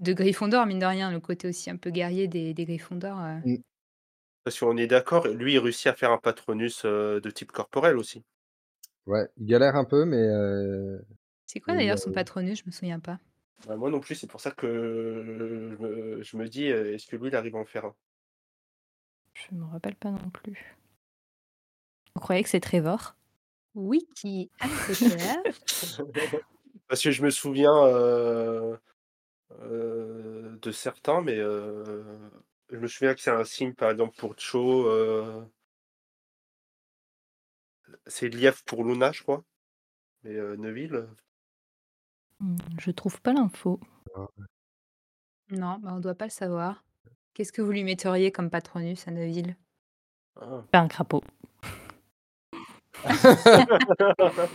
de Gryffondor, mine de rien, le côté aussi un peu guerrier des des Gryffondor, heu. Mmh. Parce qu'on est d'accord, lui, il réussit à faire un Patronus, de type corporel aussi. Ouais, il galère un peu, mais C'est quoi d'ailleurs son. Patronus? Je me souviens pas. Bah, moi non plus, c'est pour ça que je me je me dis, «Est-ce que lui, il arrive à en faire un?» Je me rappelle pas non plus. Vous croyez que c'est Trevor? Wiki Harry Potter. Parce que je me souviens, de certains, mais je me souviens que c'est un signe, par exemple, pour Cho, c'est lièvre pour Luna, je crois. Mais Neville, Mmh, je trouve pas l'info. Ah ouais. Non, bah, on doit pas le savoir. Qu'est-ce que vous lui metteriez comme Patronus à Neville? Ah. Pas un crapaud.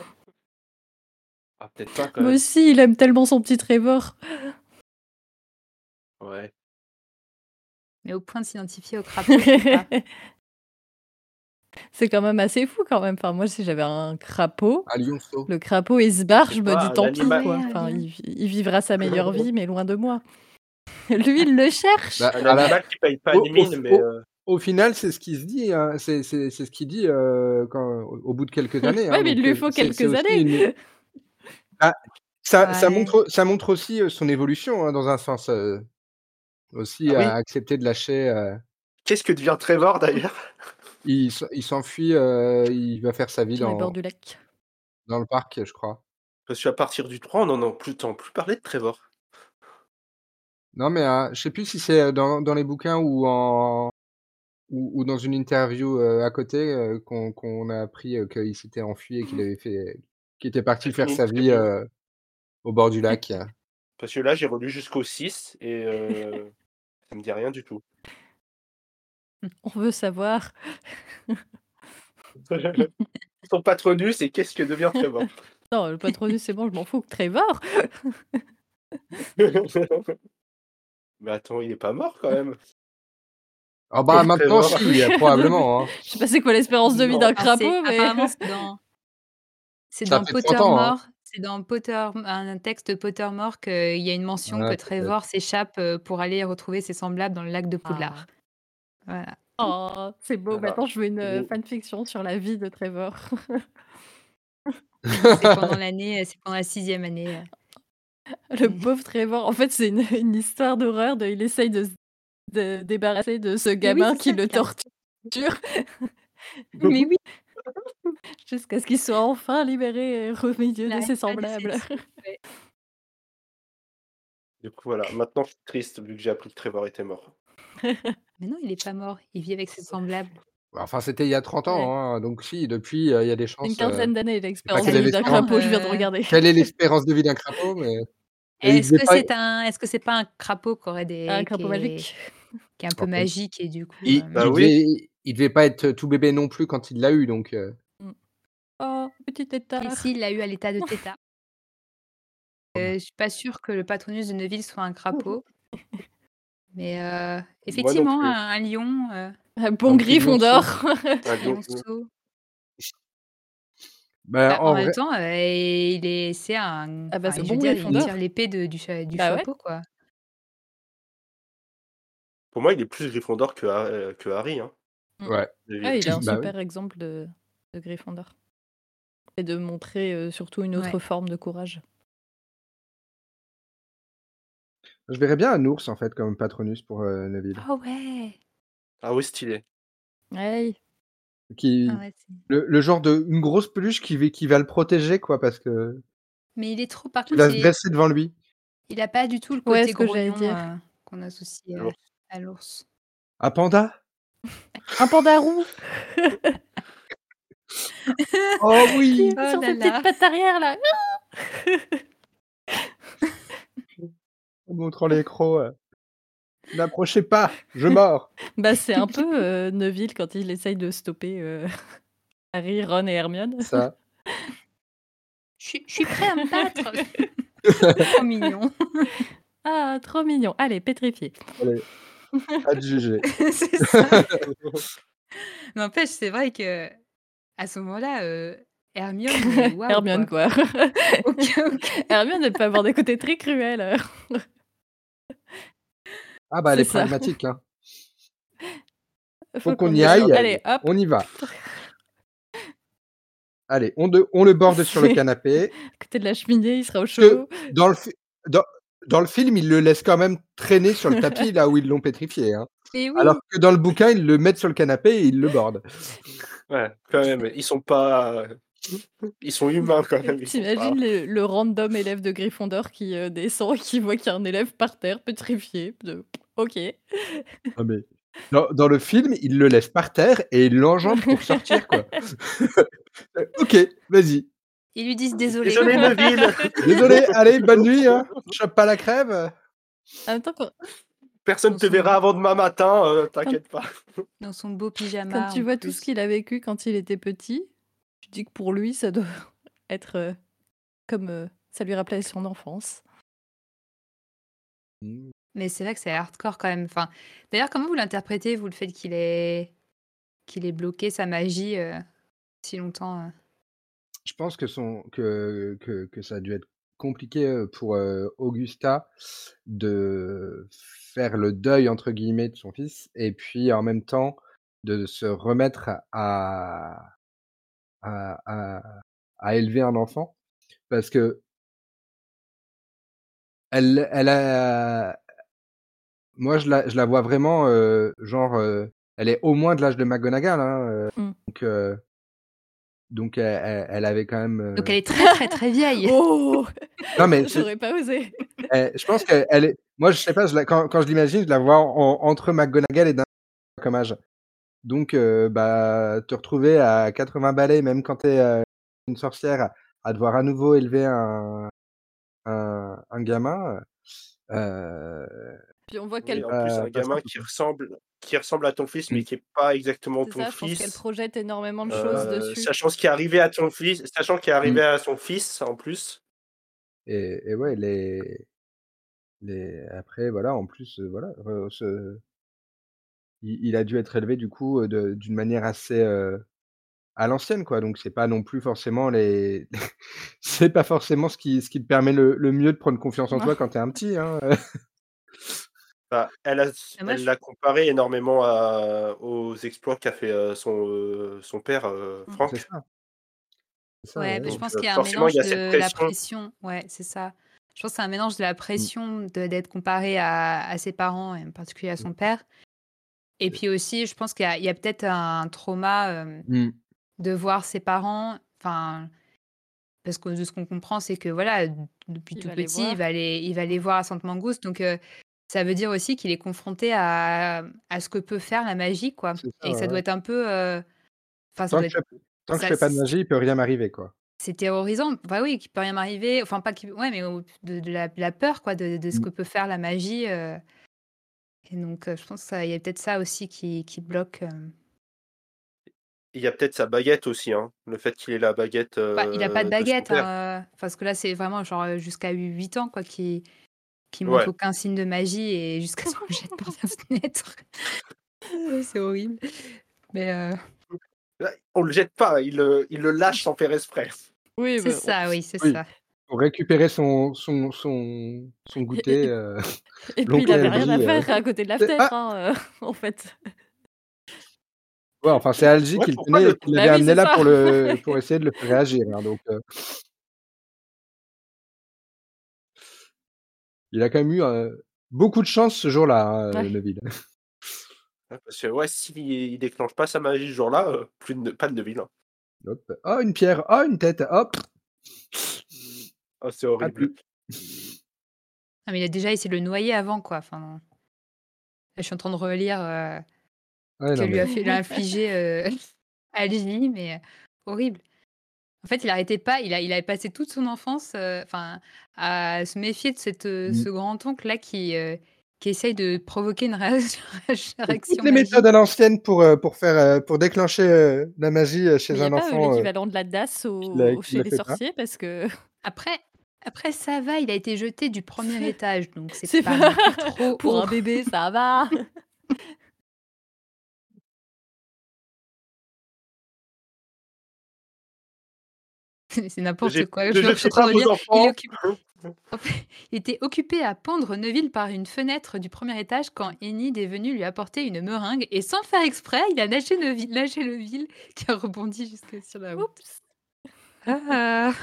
Ah, peut-être pas quand Moi même. aussi, il aime tellement son petit Trevor. Ouais. Mais au point de s'identifier au crapaud, je sais pas. C'est quand même assez fou quand même. Enfin, moi, si j'avais un crapaud, Un lionceau. le crapaud, il se barre, je me dis tant pis, quoi. Enfin, il, vi- il vivra sa meilleure vie, mais loin de moi. Lui, il le cherche. Bah, Un à la animal qui paye pas au mais final, c'est ce qui se dit, hein, c'est c'est c'est ce qu'il dit, quand au bout de quelques années, Ouais, hein, mais il lui heu, faut quelques années. une ah, ça montre ça montre aussi, heu, son évolution, hein, dans un sens, aussi Ah à oui. accepter de lâcher, Qu'est-ce que devient Trevor d'ailleurs? Il il s'enfuit, heu, il va faire sa vie dans du lac. dans le parc, je crois. Parce qu'à partir du 3, on en a plus plus parler de Trevor. Non, mais heu, je sais plus si c'est, heu, dans dans les bouquins ou en ou ou dans une interview, heu, à côté, qu'on a appris, qu'il s'était enfui et qu'il avait fait qu'il était parti faire sa vie, au bord du lac. Parce que là, j'ai relu jusqu'au 6 et ça me dit rien du tout. On veut savoir. Son Patronus et qu'est-ce que devient Trevor? Non, le Patronus, c'est bon, je m'en fous. Trevor Mais attends, il est pas mort quand même? Ah bah, maintenant Trevor. si, probablement, hein. Je sais pas c'est quoi l'espérance de vie d'un crapaud, mais c'est dans c'est Ça dans fait 30 ans, hein. Pottermore, c'est dans Potter un texte de Pottermore qu'il y a une mention que. Trevor s'échappe, heu, pour aller retrouver ses semblables dans le lac de Ah. Voilà. Oh, c'est beau. Voilà. Maintenant, je veux une, Gros fanfiction sur la vie de Trevor. C'est pendant l'année, heu, c'est pendant la 6e année, heu. Le pauvre Trevor. En fait, c'est une une histoire d'horreur de il essaye de se débarrasser de ce oui, gamin qui ça, le torture mais oui, jusqu'à ce qu'il soit enfin libéré et il de ses semblables. Du coup, voilà, maintenant je suis triste vu que j'ai appris que Trevor était mort. Mais non, il est pas mort, il vit avec ses semblables. Enfin, c'était il y a 30 Ouais. ans, hein, donc si, depuis, heu, il y a des Une chances, heu, quinzaine d'années, je quelle de vie d'un l'espérance crapaud, je viens de regarder. quelle est l'espérance de vie d'un crapaud, mais Est-ce que pas c'est un est-ce que c'est pas un crapaud qui aurait Un des qui crapaud est magique. qui est un peu magique et du coup, il hem Bah il oui. devait il devait pas être tout bébé non plus quand il l'a eu, donc Mmh. Oh, petit tétard. si, il l'a eu à l'état de tétard. Heu, je suis pas sûre que le Patronus de Neville soit un crapaud. Mais non effectivement, un un lion, heu, Un bon Un. Un lion lionceau. Bah, Bah, en en même vrai temps, heu, il est c'est un Ah bah, enfin, c'est je bon veux dire, il Gryffondor. tire l'épée de du cha du Bah ouais. chapeau, quoi. Pour moi, il est plus Gryffondor que Ha que Harry, hein, Mmh. ouais. Ah, il est un Bah oui. super exemple de de Gryffondor et de montrer, surtout une autre Ouais. forme de courage. Je verrais bien un ours, en fait, comme Patronus pour, heu, Neville. Ah ouais! Ah oui, stylé. Ouais. Ah Qui ouais, c'est le le genre de une grosse peluche qui va qui va le protéger, quoi, parce que mais il est trop par contre, va il se est dresser devant lui. il a pas du tout le Ouais, côté ce que j'allais grognon, dire. heu, qu'on associe, à l'ours. Un panda? Un panda roux Oh oui! Oh sur là ses petites là! pattes arrière là. En montrant les crocs, heu. N'approchez pas, je mords. Bah, c'est un peu, heu, Neville quand il essaye de stopper, heu, Harry, Ron et Hermione. Ça. Je suis prêt à me battre! Trop mignon. Ah, trop mignon. Allez, pétrifié. Allez, à te juger. C'est ça. N'empêche, c'est vrai que à ce moment-là, Hermione, Hermione, quoi. Hermione, elle peut avoir des côtés très cruels. Ah bah, elle est pragmatique, hein. Faut Faut qu'on y aille, Allez, hop. on y va. Allez, on de on le borde sur le canapé. à côté de la cheminée, il sera au chaud. dans le fi dans dans le film, ils le laissent quand même traîner sur le tapis là où ils l'ont pétrifié, hein. Oui! Alors que dans le bouquin, ils le mettent sur le canapé et ils le bordent. Ouais, quand même, ils sont pas, ils sont humains quand même, T'imagines le le random élève de Gryffondor qui, heu, descend et qui voit qu'il y a un élève par terre pétrifié de OK. Non mais dans dans le film, ils le laissent par terre et ils l'enjambent pour sortir, quoi. OK, vas-y. Ils lui disent: «Désolé». Désolé Neville! Désolé, allez, bonne nuit, hein. Chope pas la crève. En même temps, quand Personne Dans te son verra avant demain matin, heu, t'inquiète pas. Dans son beau pyjama, quand tu vois tout plus. ce qu'il a vécu quand il était petit, tu dis que pour lui, ça doit être, heu, comme, heu, ça lui rappelait son enfance. Mmh. Mais c'est vrai que c'est hardcore quand même. Enfin, d'ailleurs, comment vous l'interprétez, vous, le fait qu'il ait qu'il ait bloqué sa magie, heu, si longtemps? Je pense que son que que que ça a dû être compliqué, pour, Augusta de faire «le deuil» entre guillemets de son fils et puis en même temps de se remettre à à à à élever un enfant. Parce que elle elle a moi je la je la vois vraiment, heu, genre, heu, elle est au moins de l'âge de McGonagall, hein, Mmh. donc heu donc elle avait quand même, Donc elle est très, très, très vieille. Oh! Non mais J'aurais pas osé. Eh, je pense qu'elle elle est moi je sais pas, je la quand quand je l'imagine, je la vois en entre McGonagall et Dun comme âge. Donc heu, bah, te retrouver à 80 balais, même quand tu es, heu, une sorcière, à devoir à nouveau élever un un un gamin, heu heu, Puis on voit Oui, qu'elle en plus un gamin qui ressemble qui ressemble à ton fils, mais Mmh. qui est pas exactement ton ça, je pense qu'elle fils. projette énormément de choses dessus. sachant ce qui est arrivé à ton fils sachant ce qui est Mmh. arrivé à son fils, en plus. Et et ouais, les les après voilà, en plus, voilà, ce il il a dû être élevé du coup, de d'une manière assez, heu, à l'ancienne quoi, donc c'est pas non plus forcément les c'est pas forcément ce qui ce qui te permet le le mieux de prendre confiance en toi quand tu es un petit, hein. Bah, elle a s Et moi elle je l'a comparé énormément à aux exploits qu'a fait, heu, son, son père, Mmh. C'est ça. Ça, Ouais, ouais, bah, je pense qu'il y a un mélange y a cette de la pression. pression ouais, c'est ça. Je pense que c'est un mélange de la Mmh. pression de d'être comparé à à ses parents et en particulier à Mmh. son père et puis aussi, je pense qu'il y a peut-être un trauma, Mmh. de voir ses parents enfin, parce que de ce qu'on comprend, c'est que voilà, depuis Il tout petit, il va les il va les voir à Sainte-Mangouste donc heu, ça veut dire aussi qu'il est confronté à à ce que peut faire la magie, quoi ça, et que ça ouais, doit ouais. être un peu, enfin ça Tant doit que je être tant que je fais pas de magie, il peut rien m'arriver, quoi. c'est terrorisant. Bah, oui, qu'il peut rien m'arriver, enfin pas qu'il ouais, mais de de la de la peur quoi, de de ce Mmh. que peut faire la magie, et donc je pense ça il y a peut-être ça aussi qui qui bloque, Il y a peut-être sa baguette aussi, hein, le fait qu'il ait la baguette, Bah, il a pas de son baguette, père. hein, parce que là, c'est vraiment genre, jusqu'à 8 ans quoi, qu'il qu'il montre Ouais. aucun signe de magie et jusqu'à ce qu'on le jette par la fenêtre. C'est horrible, mais Ouais, on le jette pas, il le il le lâche sans faire exprès. Oui, C'est on ça, oui, c'est Oui, ça. Pour récupérer son son son son goûter, et et puis il l'oncle avait rien à heu, faire à côté de la fenêtre, ah! hein, heu, en fait. Ouais, enfin, c'est Algy Ouais, qui le Bah l'avait oui, amené là ça. pour le pour essayer de le faire réagir, hein, donc il a quand même eu, beaucoup de chance ce jour-là, hein, Ouais. Neville. Ouais, parce que ouais, s'il il déclenche pas sa magie ce jour-là, plus de pas de Neville, hein. Hop, oh une pierre, oh une tête, hop! Oh, c'est A horrible. Ah mais il a déjà essayé de le noyer avant quoi, enfin là, je suis en train de relire, heu, Ouais, que non lui a fait lui a infligé, heu, Algy, mais heu, horrible. En fait, il arrêtait pas, il a il avait passé toute son enfance, enfin, à se méfier de cette, Mmh. ce grand-oncle-là qui, qui essaye de provoquer une réaction C'est toutes les méthodes à l'ancienne pour, pour faire, pour déclencher, la magie, Mais chez il y a un pas, enfant, heu, l'équivalent de la DAS la au chez les pas. sorciers parce que Après Après, ça va, il a été jeté du premier étage, donc c'est C'est pas pas non plus trop pour haut. un bébé, ça va. C'est J'ai n'importe quoi. je à vos. Il enfants. était occupé à pendre Neville par une fenêtre du premier étage quand Enid est venu lui apporter une meringue et sans le faire exprès, il a nagé Neville lâché Neville qui a rebondi jusque sur la route. Oups. Ah!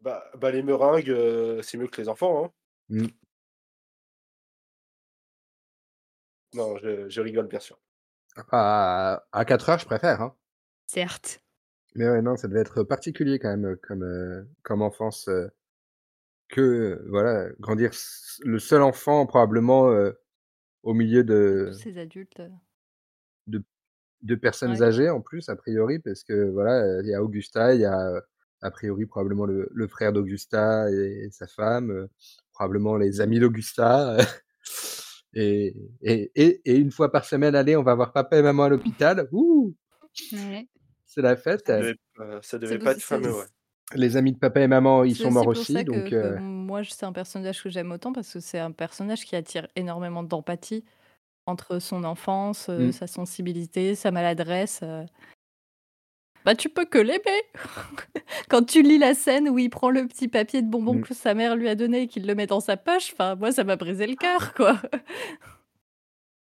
Bah bah, les meringues, heu, c'est mieux que les enfants, hein. Mmh. Non, je je rigole bien sûr. À à 4 heures, je préfère, hein. Certes. Mais ouais, non, ça devait être particulier quand même, comme, heu, comme enfance, heu, que, voilà, grandir le seul enfant probablement, au milieu De tous ces adultes, de de personnes Ouais. âgées en plus a priori parce que voilà, il y a Augusta, il y a, a priori probablement le le frère d'Augusta et et sa femme, heu, probablement les amis d'Augusta, et et et et une fois par semaine, allez, on va voir papa et maman à l'hôpital. Ouh! Ouais. C'est la fête. Ça devait ça C'est devait pas être fameux, ouais. Les amis de papa et maman, ils sont morts aussi pour aussi ça que donc que heu moi, c'est un personnage que j'aime autant parce que c'est un personnage qui attire énormément d'empathie entre son enfance, Mmh. sa sensibilité, sa maladresse, bah, tu peux que l'aimer! Quand tu lis la scène où il prend le petit papier de bonbons Mmh. que sa mère lui a donné et qu'il le met dans sa poche, enfin, moi, ça m'a brisé le cœur, quoi.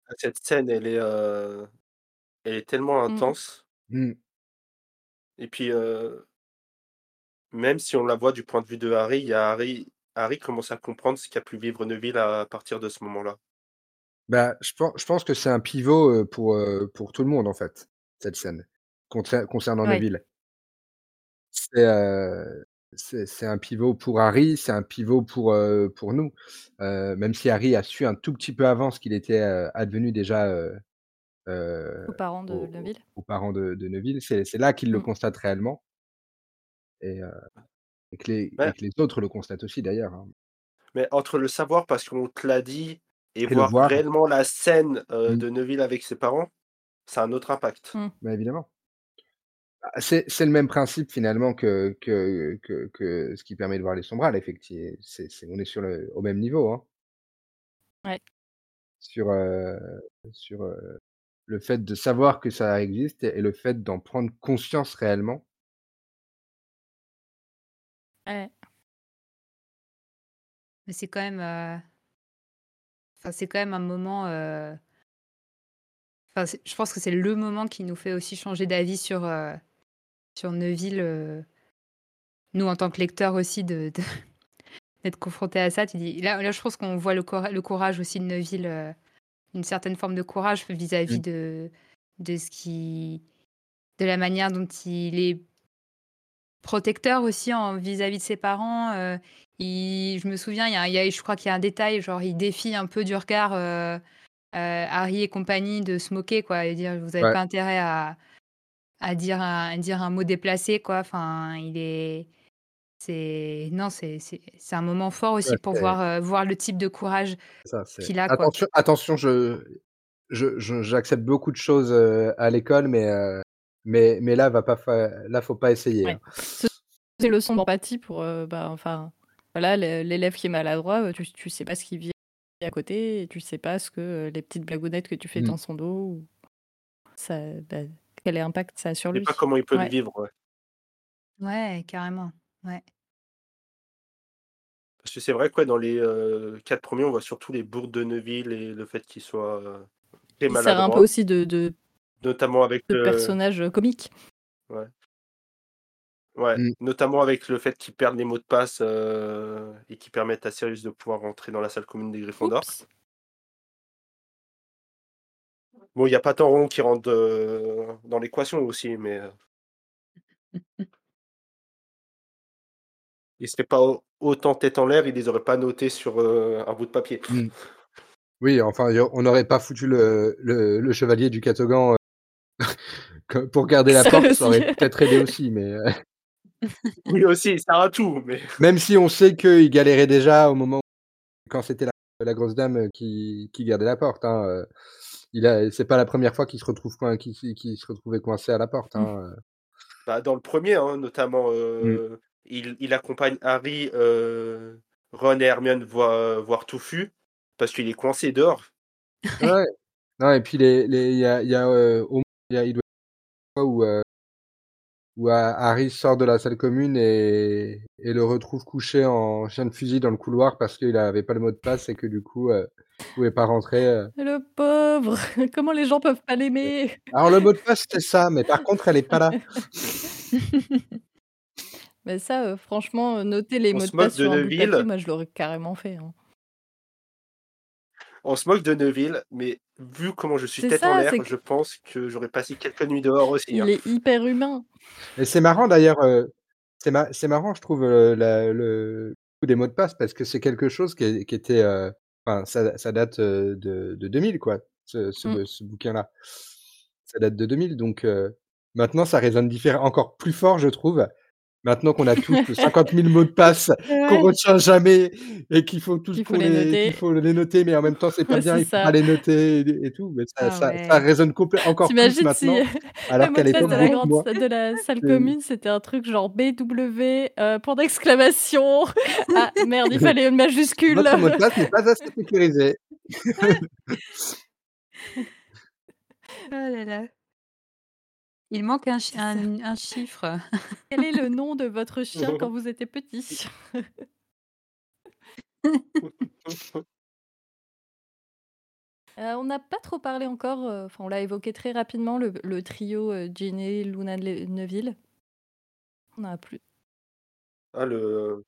Ah cette scène, elle est, heu, elle est tellement Mmh. intense. Mmh. Et puis, heu même si on la voit du point de vue de Harry, il y a Harry Harry commence à comprendre ce qu'a pu vivre Neville à partir de ce moment-là. Bah, je pen je pense que c'est un pivot, heu, pour, pour tout le monde en fait, cette scène, concer concernant Ouais. Neville. C'est, heu, c'est c'est un pivot pour Harry, c'est un pivot pour, pour nous. Même si Harry a su un tout petit peu avant ce qu'il était, advenu déjà, Aux parents de aux Neville. aux parents de de Neville, c'est c'est là qu'il le Mmh. constate réellement. Et et que les et Ouais. que les autres le constatent aussi d'ailleurs, hein. Mais entre le savoir parce qu'on te l'a dit et Et le voir voir. réellement la scène, Mmh. de Neville avec ses parents, ça a un autre impact. Mmh. Bah, évidemment. Bah, c'est c'est le même principe finalement que que que que ce qui permet de voir les Sombrales effecti c'est c'est on est sur le au même niveau, hein. Ouais. Sur, heu, sur, heu, le fait de savoir que ça existe et le fait d'en prendre conscience réellement. Ouais. Mais c'est quand même, heu enfin, c'est quand même un moment, enfin, je pense que c'est le moment qui nous fait aussi changer d'avis sur, sur Neville, heu nous, en tant que lecteurs aussi de de d'être confrontés à ça. Tu dis là là, je pense qu'on voit le cora le courage aussi de Neville, heu, une certaine forme de courage vis-à-vis Mmh. de de ce qui de la manière dont il est protecteur aussi en vis-à-vis de ses parents, heu, il je me souviens, il y a il y a je crois qu'il y a un détail, genre, il défie un peu du regard, Harry et compagnie de se moquer, quoi et dire: «Vous avez Ouais. pas intérêt à à dire un à dire un mot déplacé», quoi. Enfin, il est c'est non, c'est c'est c'est un moment fort Ouais, aussi pour voir, heu, voir le type de courage qu'il a, quoi. attention attention, je j'accepte beaucoup de choses, heu, à l'école, mais heu, mais mais là, va pas fa là, faut pas essayer, hein. Ouais. Ce ces leçons d'empathie pour, bah, enfin, voilà, l'é l'élève qui est maladroit, tu tu sais pas ce qui vit à côté et tu sais pas ce que, les petites blagounettes que tu fais Mmh. dans son dos ou ça bah, quel impact ça a sur Je sais lui. pas comment il peut le Ouais. vivre, ouais. Ouais, carrément, ouais. Parce que c'est vrai que, ouais, dans les, 4 premiers, on voit surtout les bourdes de Neville et le fait qu'il soit, heu, très Il sert un peu maladroit. aussi de de Notamment avec de le personnage, comique. Ouais. Ouais, Mmh. notamment avec le fait qu'il perde les mots de passe, et qui permettent à Sirius de pouvoir rentrer dans la salle commune des Gryffondors. Oups! Bon, il y a Patenron qui rentre, dans l'équation aussi, mais heu il serait pas au autant tête en l'air, il les aurait pas notés sur, heu, un bout de papier. Mmh. Oui, enfin, a on n'aurait pas foutu le le le chevalier du Catogan, que pour garder la Ça porte, ça aurait peut-être aidé aussi, mais Oui, aussi, sert à tout, mais même si on sait qu'il galérait déjà au moment quand c'était la la grosse dame qui qui gardait la porte, hein, il a c'est pas la 1re fois qu'il se retrouve coin qu'il qu'il qu'il se retrouvait coincé à la porte, Mmh. hein, heu Bah, dans le 1er, hein, notamment, Mmh. heu, il, il accompagne Harry, euh, Ron et Hermione voir, voir Touffu parce qu'il est coincé dehors. Ouais. Non, et puis les, y a, y a, euh, au moins, il y a, il doit y où, euh, où euh, Harry sort de la salle commune et, et le retrouve couché en chien de fusil dans le couloir parce qu'il avait pas le mot de passe et que du coup, euh, pouvait pas rentrer. euh. Le pauvre Comment les gens peuvent pas l'aimer? Alors le mot de passe c'était ça, mais par contre elle est pas là. Mais ça, euh, franchement, euh, noter les On mots se de moque passe de sur un bout de Neville. papier, moi je l'aurais carrément fait. hein. On se moque de Neville, mais vu comment je suis C'est tête en ça, l'air, c'est que- je pense que j'aurais passé quelques nuits dehors aussi. hein. Il est hyper humain. Et c'est marrant d'ailleurs, euh, c'est ma- c'est marrant je trouve euh, la- le coup des mots de passe parce que c'est quelque chose qui, est- qui était, euh, enfin ça, ça date euh, de, de 2000 quoi, ce, ce, Mm. ce bouquin-là. Ça date de 2000 donc euh, maintenant ça résonne encore plus fort je trouve. Maintenant qu'on a tous 50 000 mots de passe qu'on retient jamais et qu'il faut tous faut les les, noter. qu'il faut les noter, mais en même temps c'est pas Ouais, bien, il faut ça. pas les noter et, et tout. Mais ça, Ah ça, ouais. ça résonne complè- encore plus si maintenant, alors qu'à l'époque de la grande de la salle commune, c'était un truc genre BW, euh, point d'exclamation. Ah merde, il fallait une majuscule. Votre mot de passe n'est pas assez sécurisé. Oh là là. Il manque un, chi- un- un chiffre. Quel est le nom de votre chien quand vous étiez petit? Euh, on n'a pas trop parlé encore, euh, enfin on l'a évoqué très rapidement, le, le trio euh, Ginny, Luna, Le- Neville. On a plus. Ah, le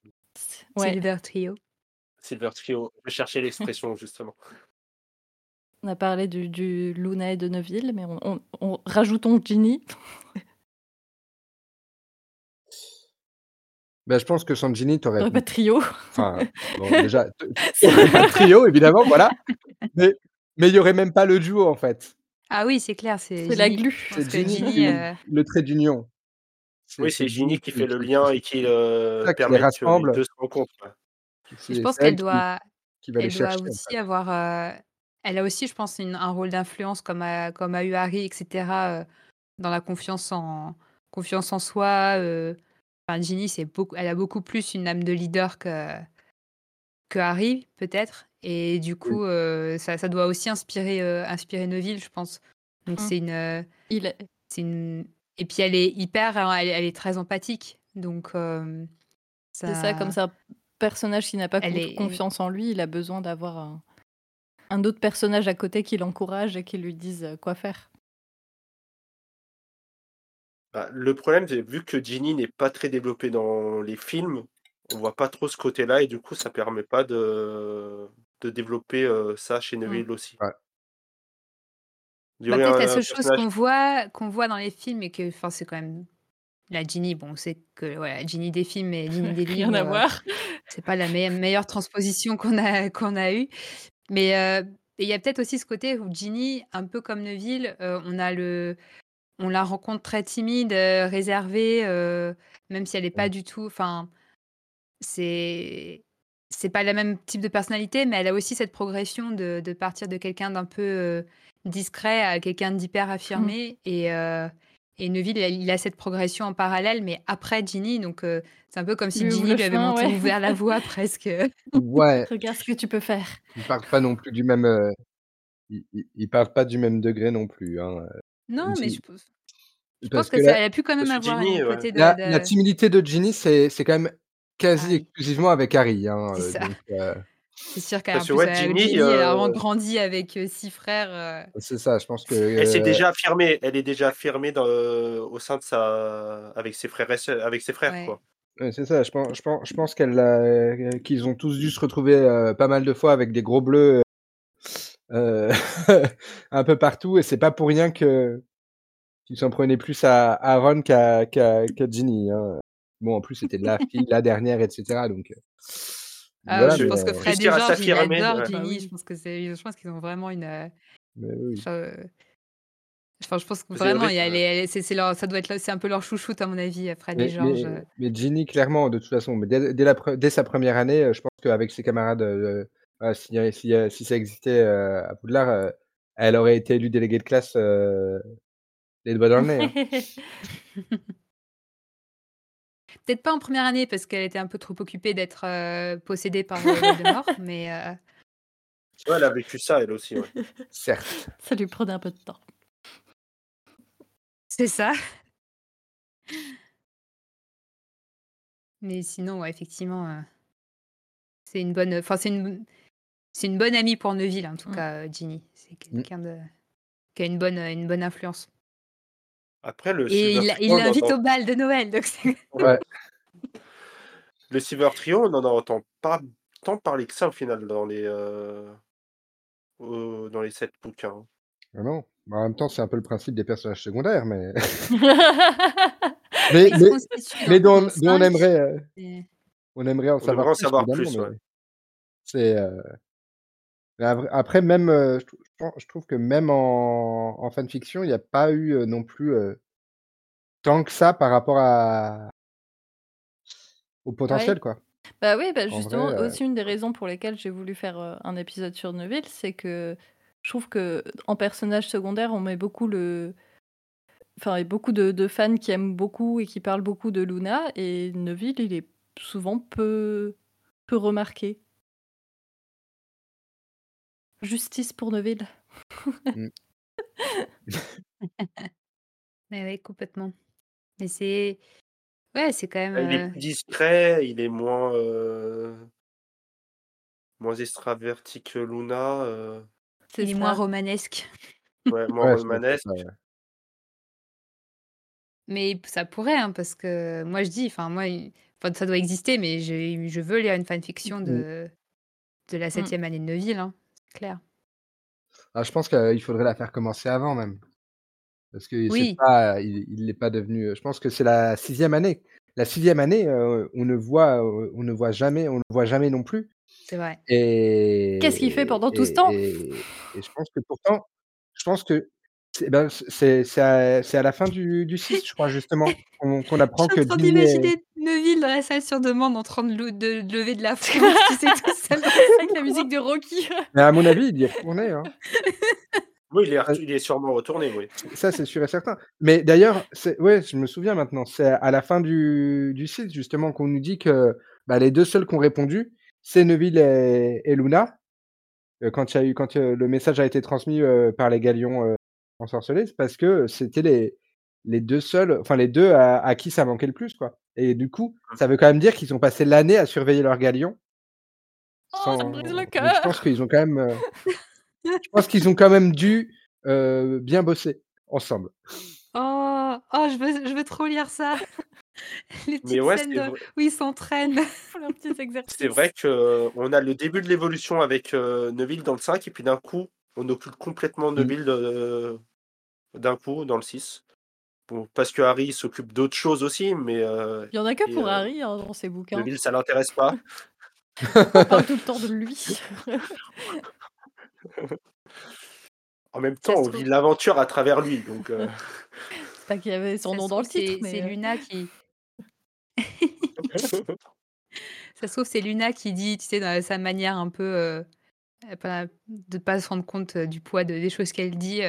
Ouais, Silver Trio. Silver Trio. Je cherchais l'expression justement. On a parlé du, du Luna et de Neville, mais on, on- on- rajoutons Ginny. Ben, je pense que sans Ginny, t'aurais T'aurais pas de trio. Enfin, bon, déjà, pas de trio, évidemment, voilà. Mais mais il y aurait même pas le duo, en fait. Ah oui, c'est clair, c'est la glu. C'est Ginny, euh, le trait d'union. Oui, c'est Ginny qui fait le lien et qui euh, ça, permet deux se c'est- je pense qu'elle doit, qui va les elle doit chercher. en aussi fait. avoir. euh, elle a aussi, je pense, une- un rôle d'influence comme a, comme a eu Harry, etc. euh, dans la confiance en, confiance en soi. euh. Enfin, Ginny, c'est beaucoup, elle a beaucoup plus une âme de leader que, que Harry, peut-être. Et du coup, euh, ça, ça doit aussi inspirer, euh, inspirer Neville, je pense. Donc, Mm. c'est une. euh, Il est- c'est une... Et puis elle est hyper, hein, elle, elle est très empathique. Donc euh, C'est ça, comme c'est un personnage qui n'a pas Elle con- est- confiance en lui, il a besoin d'avoir un, un autre personnage à côté qui l'encourage et qui lui dise euh, quoi faire. Bah, le problème, c'est vu que Ginny n'est pas très développée dans les films, on voit pas trop ce côté-là et du coup, ça permet pas de, de développer euh, ça chez Neville aussi. Ouais. Il y Bah, peut-être la seule chose qu'on voit, qu'on voit dans les films et que, enfin, c'est quand même la Ginny. Bon, on sait que voilà, Ginny des films et Ginny des livres. Rien à euh, voir. c'est pas la me- meilleure transposition qu'on a qu'on a eue. Mais il y a peut-être aussi ce côté où Ginny, un peu comme Neville, on a le, on la rencontre très timide, réservée, même si elle n'est pas du tout. Enfin, c'est c'est pas le même type de personnalité, mais elle a aussi cette progression de, de partir de quelqu'un d'un peu discret à quelqu'un d'hyper affirmé. Et, et Neville, il, a cette progression en parallèle, mais après Ginny. Donc, euh, c'est un peu comme si Ginny lui avait chemin, monté- ouais. ouvert la voie presque. Ouais, Regarde ce que tu peux faire. ils partent pas non plus du même. euh, Ils, ils- partent pas du même degré non plus. Hein. Non, mais Ginny- je, pense- je pense que, que ça, elle a pu quand même avoir Ginny, un ouais. côté de. La, de- la timidité de Ginny, c'est c'est quand même quasi Harry. exclusivement avec Harry. Hein, C'est euh, ça. donc, euh, C'est sûr qu'en Parce que plus, ouais, euh, Ginny, Ginny, elle a euh, vraiment grandi avec euh, six frères. euh, c'est ça, je pense que. Elle s'est euh, déjà affirmée, elle est déjà affirmée dans, au sein de sa, avec ses frères avec ses frères Ouais. quoi. Ouais, c'est ça, je pense, je pense, je pense qu'elle, euh, qu'ils ont tous dû se retrouver euh, pas mal de fois avec des gros bleus euh, un peu partout, et c'est pas pour rien que qu'ils s'en prenaient plus à, à Ron qu'à qu'à qu'à Ginny. Hein. Bon, en plus c'était la fille, la dernière, etc. Donc euh, Ah, voilà, je pense que euh, Fred et George, ils adorent. Ginny. Bah. Je pense que c'est, je pense qu'ils ont vraiment une. euh, mais oui. Enfin, euh, enfin, je pense que vraiment, il y a rythme, les- les- c'est, c'est leur, ça doit être, c'est un peu leur chouchoute à mon avis, Fred et Mais, George. mais, euh. mais Ginny, clairement, de toute façon, mais dès, dès la pre- dès sa première année, euh, je pense qu'avec ses camarades, euh, si, si, euh, si ça existait euh, à Poudlard, euh, elle aurait été élue déléguée de classe euh, les doigts dans le nez. hein. Peut-être pas en première année parce qu'elle était un peu trop occupée d'être, heu, possédée par, heu, Voldemort, mais heu Ouais, elle a vécu ça elle aussi, ouais. Certes. Ça lui prenait un peu de temps. C'est ça. Mais sinon, ouais, effectivement, c'est une bonne, enfin, c'est une c'est une bonne amie pour Neville, en tout Mmh. cas, Ginny. C'est Mmh. quelqu'un de qui a une bonne, une bonne influence. Après le Et il l'invite entend au bal de Noël, donc Ouais. le Silver Trio, on en entend pas tant parler que ça au final dans les, heu, dans les 7 bouquins. Ah non, bah, en même temps, c'est un peu le principe des personnages secondaires, mais Mais mais dont dont on 5 aimerait, et on aimerait en On savoir aimerait en plus savoir évidemment, plus, mais ouais. c'est, avr après même, heu, je trou trouve que même en en fanfiction, il y a pas eu, heu, non plus, heu tant que ça par rapport à au Ouais. potentiel, quoi. Bah, oui, bah, En vrai, justement, aussi une des raisons pour lesquelles j'ai voulu faire, un épisode sur Neville, c'est que je trouve qu'en personnage secondaire, on met beaucoup le enfin, il y a beaucoup de de fans qui aiment beaucoup et qui parlent beaucoup de Luna et Neville, il est souvent peu peu remarqué. Justice pour Neville. Mmh. Mais oui, complètement. Mais c'est ouais, c'est quand même, Bah, il est heu plus discret, il est moins, heu moins extraverti que Luna, C'est il est moins ça. romanesque. ouais, moins Ouais, romanesque. ça, ouais. Mais ça pourrait, hein, parce que moi je dis, enfin moi, ça doit exister, mais je veux lire une fanfiction Mmh. de de la Mmh. 7e année de Neville, hein, c'est clair. Ah, je pense qu'il faudrait la faire commencer avant même. Parce que c'est Oui. pas il l'est pas devenu, heu je pense que c'est la 6e année. La 6e année, heu, on ne voit, heu, on ne voit jamais on le voit jamais non plus C'est vrai. Qu'est-ce qu'il fait et pendant tout ce temps? et et et je pense que pourtant je pense que c'est ben, c'est c'est à c'est à la fin du du 6, je crois, justement, qu'on Je apprend suis en que train Ginny est d'imaginer Neville dans la salle sur demande en train de de de lever de la fonte, tu sais, tout seul dans Avec la musique de Rocky. mais à mon avis, il y est retourné, hein. Oui, il est Heu il est sûrement retourné, oui. Ça, c'est sûr et certain. Mais d'ailleurs, c'est ouais, je me souviens maintenant, c'est à la fin du du 6 justement qu'on nous dit que, bah, les 2 seuls qui ont répondu, c'est Neville et et Luna. Heu, quand il y a eu quand, heu, le message a été transmis, par les galions, ensorcelés, c'est parce que c'était les les 2 seuls, enfin les 2 à à qui ça manquait le plus, quoi et du coup, Mmh. ça veut quand même dire qu'ils ont passé l'année à surveiller leur galion Oh, ça me brise le sans donc je pense cœur! qu'ils ont quand même, je pense qu'ils ont quand même dû, heu, bien bosser ensemble. Oh! Oh, je veux je veux trop lire ça. Les Mais petites ouais, scènes c'est de vrai où ils s'entraînent. Pour leurs petits c'est vrai qu'on a le début de l'évolution avec, Neville dans le 5 et puis d'un coup, on occulte complètement Mmh. Neville, d'un coup dans le 6. Bon, parce que Harry s'occupe d'autres choses aussi, mais heu Il y en a que et pour heu, Harry, hein, dans ces bouquins. Neville, ça l'intéresse pas. On parle tout le temps de lui. En même temps, on vit l'aventure à travers lui, donc heu C'est pas qu'il y avait son ça nom dans le titre, c'est c'est mais heu Luna qui ça se trouve, c'est Luna qui dit, tu sais, dans sa manière un peu, pas de pas se rendre compte, du poids de des choses qu'elle dit,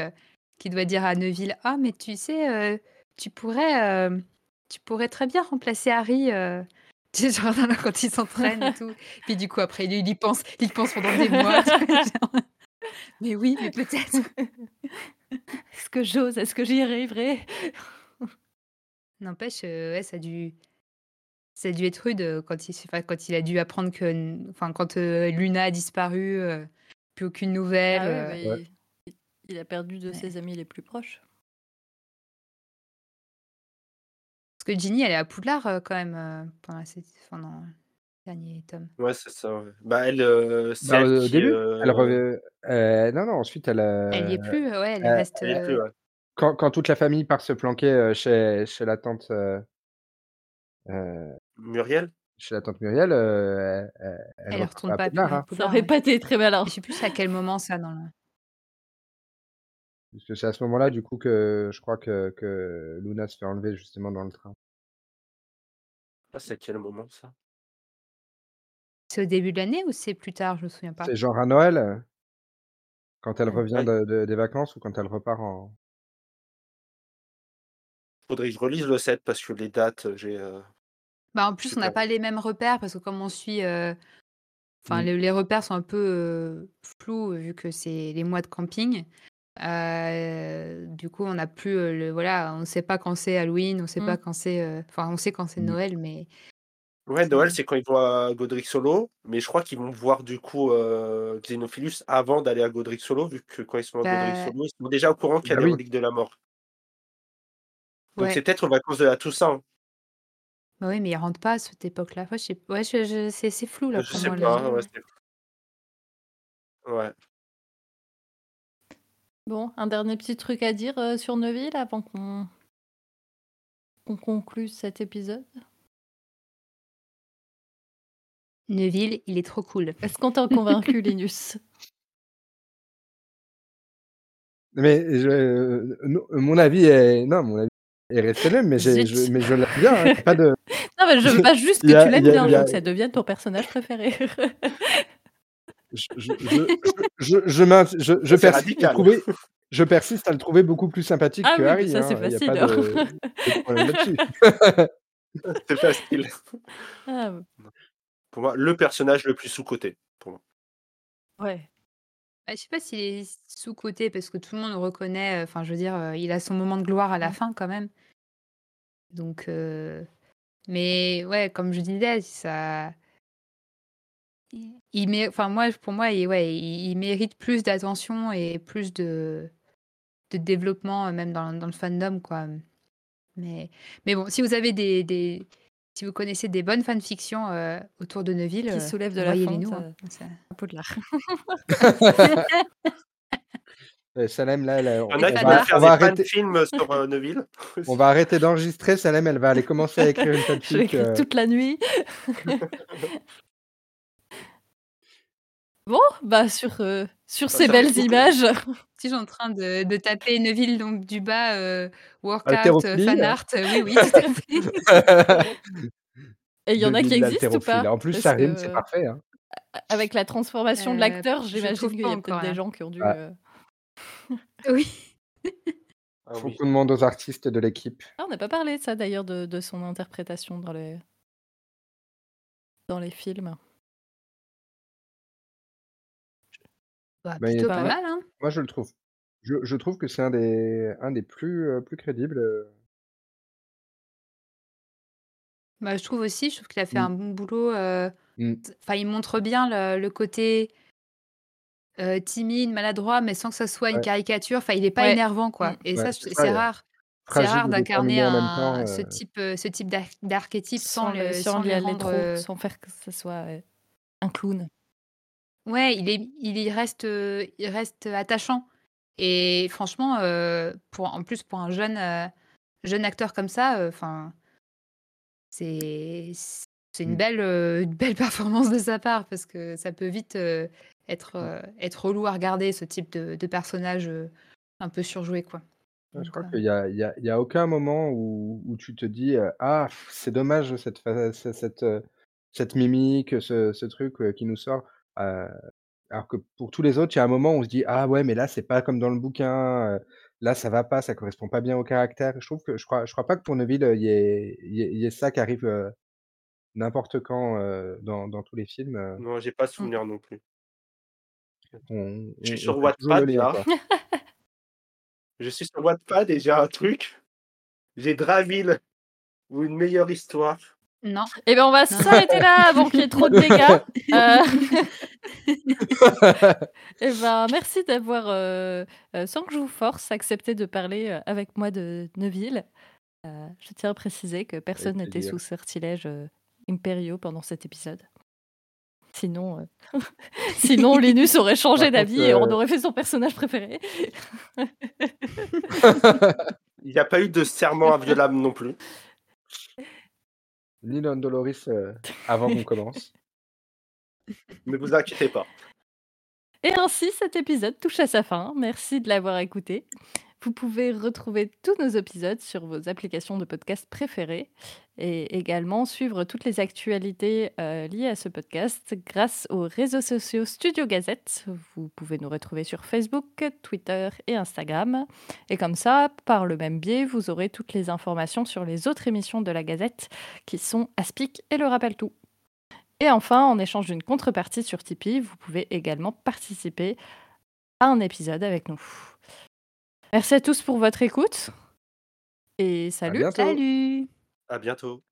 qui doit dire à Neville: «Ah mais tu sais, heu, tu pourrais, hem, tu pourrais très bien remplacer Harry, heu», tu sais, genre quand ils s'entraînent et tout. Puis du coup après il il y pense il y pense pendant des mois? Genre mais oui, mais peut-être. Est-ce que j'ose? Est-ce que j'y arriverai? N'empêche, ouais, ça a dû ça a dû être rude, quand il s'est enfin, quand il a dû apprendre que enfin, quand, Luna a disparu, plus aucune nouvelle, Ah Ouais. Beh, il il a perdu 2 de Ouais. ses amis les plus proches. Parce que Ginny, elle est à Poudlard, heu, quand même, heu, pendant la sét pendant le dernier tome. Ouais, c'est ça, ouais. Bah, elle, c'est Bah, elle au qui, début, elle rev heu, non, non, ensuite elle, Elle y est plus, ouais, elle reste, elle y est plus, heu ouais. quand quand toute la famille part se planquer, chez chez la tante, Muriel? chez la tante Muriel, elle elle elle elle retourne pas à Pu Poudlard, hein. Ça aurait pas été très malin. Je sais plus à quel moment ça dans le Puisque c'est à ce moment-là, du coup, que je crois que que Luna se fait enlever justement dans le train. Ah, c'est à quel moment ça? C'est au début de l'année ou c'est plus tard? Je me souviens pas. C'est genre à Noël, quand elle Mmh. revient Ouais. de de des vacances ou quand elle repart en Faudrait que je relise le 7 parce que les dates, heu, j'ai, heu Bah, en plus, on n'a pas. les mêmes repères parce que comme on suit, heu, enfin Mmh. le les repères sont un peu, flous, vu que c'est les mois de camping. Heu, du coup, on n'a plus, heu, le voilà, on ne sait pas quand c'est Halloween, on ne sait Mmh. pas quand c'est, heu enfin, on sait quand c'est Mmh. Noël, mais Ouais, Noël, c'est quand ils vont à Godric Solo, mais je crois qu'ils vont voir du coup, Xenophilus avant d'aller à Godric Solo, vu que quand ils sont à Godric bah, Solo, ils sont déjà au courant qu'il y a Bah les oui. reliques de la mort. Donc c'est peut-être aux vacances de la Toussaint. Bah, oui, mais ils rentrent pas à cette époque-là. Ouais, je sais ouais, je je c'est c'est flou là Je pour sais moi pas, le ouais, ouais. Bon, un dernier petit truc à dire, heu, sur Neuville avant qu'on qu'on conclue cet épisode? Neville, il est trop cool. Est-ce qu'on t'a convaincu, Linus? Mais je non, mon avis est non, mon avis est resté le même, mais j'ai je mais je l'aime bien, hein, pas de Non, mais je veux pas juste il que tu il l'aimes y a bien, il y a ça devienne ton personnage préféré. Je je je je je m'int je je Ça, c'est persiste à trouver je persiste à le trouver beaucoup plus sympathique Ah que oui, Harry, ça, c'est hein, facile, hein. de. C'est facile. Ah, Pour moi, le personnage le plus sous-coté, pour moi. ouais. Bah, je sais pas s'il est sous-coté parce que tout le monde le reconnaît, heu, enfin, je veux dire, heu, il a son moment de gloire à la fin quand même. Donc heu, mais ouais, comme je disais, ça il mé enfin moi, pour moi, il ouais, il il mérite plus d'attention et plus de de développement, heu, même dans dans le fandom, quoi, mais mais bon, si vous avez des des si vous connaissez des bonnes fanfictions, heu, autour de Neville, Qui heu, soulève de la envoyez-les fente, nous, hein. Ça. Heu, Salem là, en on on va on va arrêter fan-films sur, heu, Neville. on va arrêter d'enregistrer, Salem, elle va aller commencer à écrire une Je l'ai fanfic, toute la nuit. Bon, bah, sur, heu, sur Bah, ces belles images. Si, je suis en train de de taper Neville donc du bas, heu, workout, Haltérophilie, fan art, heu, oui, oui, tout à fait. Et il y en a qui existent ou pas? En plus, Parce ça que, rime, c'est parfait, hein. avec la transformation de l'acteur, je j'imagine trouve qu'il pas y a peut-être encore des là. gens qui ont dû, Ouais. Oui. Ah Faut oui. qu'on demande aux artistes de l'équipe. Ah, on n'a pas parlé de ça d'ailleurs, de de son interprétation dans les dans les films. Bah, il plutôt est pas ouais. mal, hein. moi, je le trouve. Je je trouve que c'est un des un des plus, heu, plus crédibles, heu Bah, je trouve aussi, je trouve qu'il a fait Mmh. un bon boulot, Mmh. t enfin, il montre bien le le côté, heu, timide, maladroit, mais sans que ça soit une Ouais. caricature. Enfin, il est pas Ouais. énervant, Mmh. quoi et Ouais, ça, c'est c'est ça, rare. C'est fragile rare et d'incarner déterminé en même temps, un ce heu type, heu, ce type d'arch d'archétype sans Sans le le sans sans y les rendre, trop, heu sans faire que ce soit, heu, un clown. Ouais, il est il y reste, il reste attachant et franchement, pour en plus pour un jeune, jeune acteur comme ça, enfin c'est c'est une Mmh. belle, une belle performance de sa part parce que ça peut vite, être, heu, être relou à regarder ce type de de personnage, un peu surjoué, quoi. Je crois qu'il y a y a y a aucun moment où où tu te dis, «Ah, c'est dommage cette cette, heu, cette mimique, ce ce truc, qui nous sort». Heu, alors que pour tous les autres, il y a un moment où on se dit: «Ah ouais, mais là, c'est pas comme dans le bouquin, heu, là, ça va pas, ça correspond pas bien au caractère». Je trouve que je crois je crois pas que pour Neville, heu, il y ait il y ait il y ait ça qui arrive, heu, n'importe quand, heu, dans dans tous les films, heu, Non, j'ai pas Mmh. souvenir non plus. on Je suis on on sur fait toujours le Wattpad lien, là. quoi. Je suis sur Wattpad et j'ai un truc. J'ai Draville ou une meilleure histoire. Non. Et ben, on va s'arrêter là avant qu'il y ait trop de dégâts. Heu et ben, merci d'avoir, heu heu, sans que je vous force, accepté de parler, avec moi de Neville. Heu, je tiens à préciser que personne n'était sous sortilège, Imperio pendant cet épisode. Sinon, sinon Linus aurait changé d'avis et on aurait fait son personnage préféré. Il y a pas eu de serment inviolable non plus. Ni Doloris, heu, avant qu'on commence. Ne vous inquiétez pas. Et ainsi, cet épisode touche à sa fin. Merci de l'avoir écouté. Vous pouvez retrouver tous nos épisodes sur vos applications de podcast préférées et également suivre toutes les actualités euh, liées à ce podcast grâce aux réseaux sociaux Studio Gazette. Vous pouvez nous retrouver sur Facebook, Twitter et Instagram. Et comme ça, par le même biais, vous aurez toutes les informations sur les autres émissions de la Gazette qui sont Aspic et Le Rappel Tout. Et enfin, en échange d'une contrepartie sur Tipeee, vous pouvez également participer à un épisode avec nous. Merci à tous pour votre écoute. Et salut. bientôt. Salut À bientôt.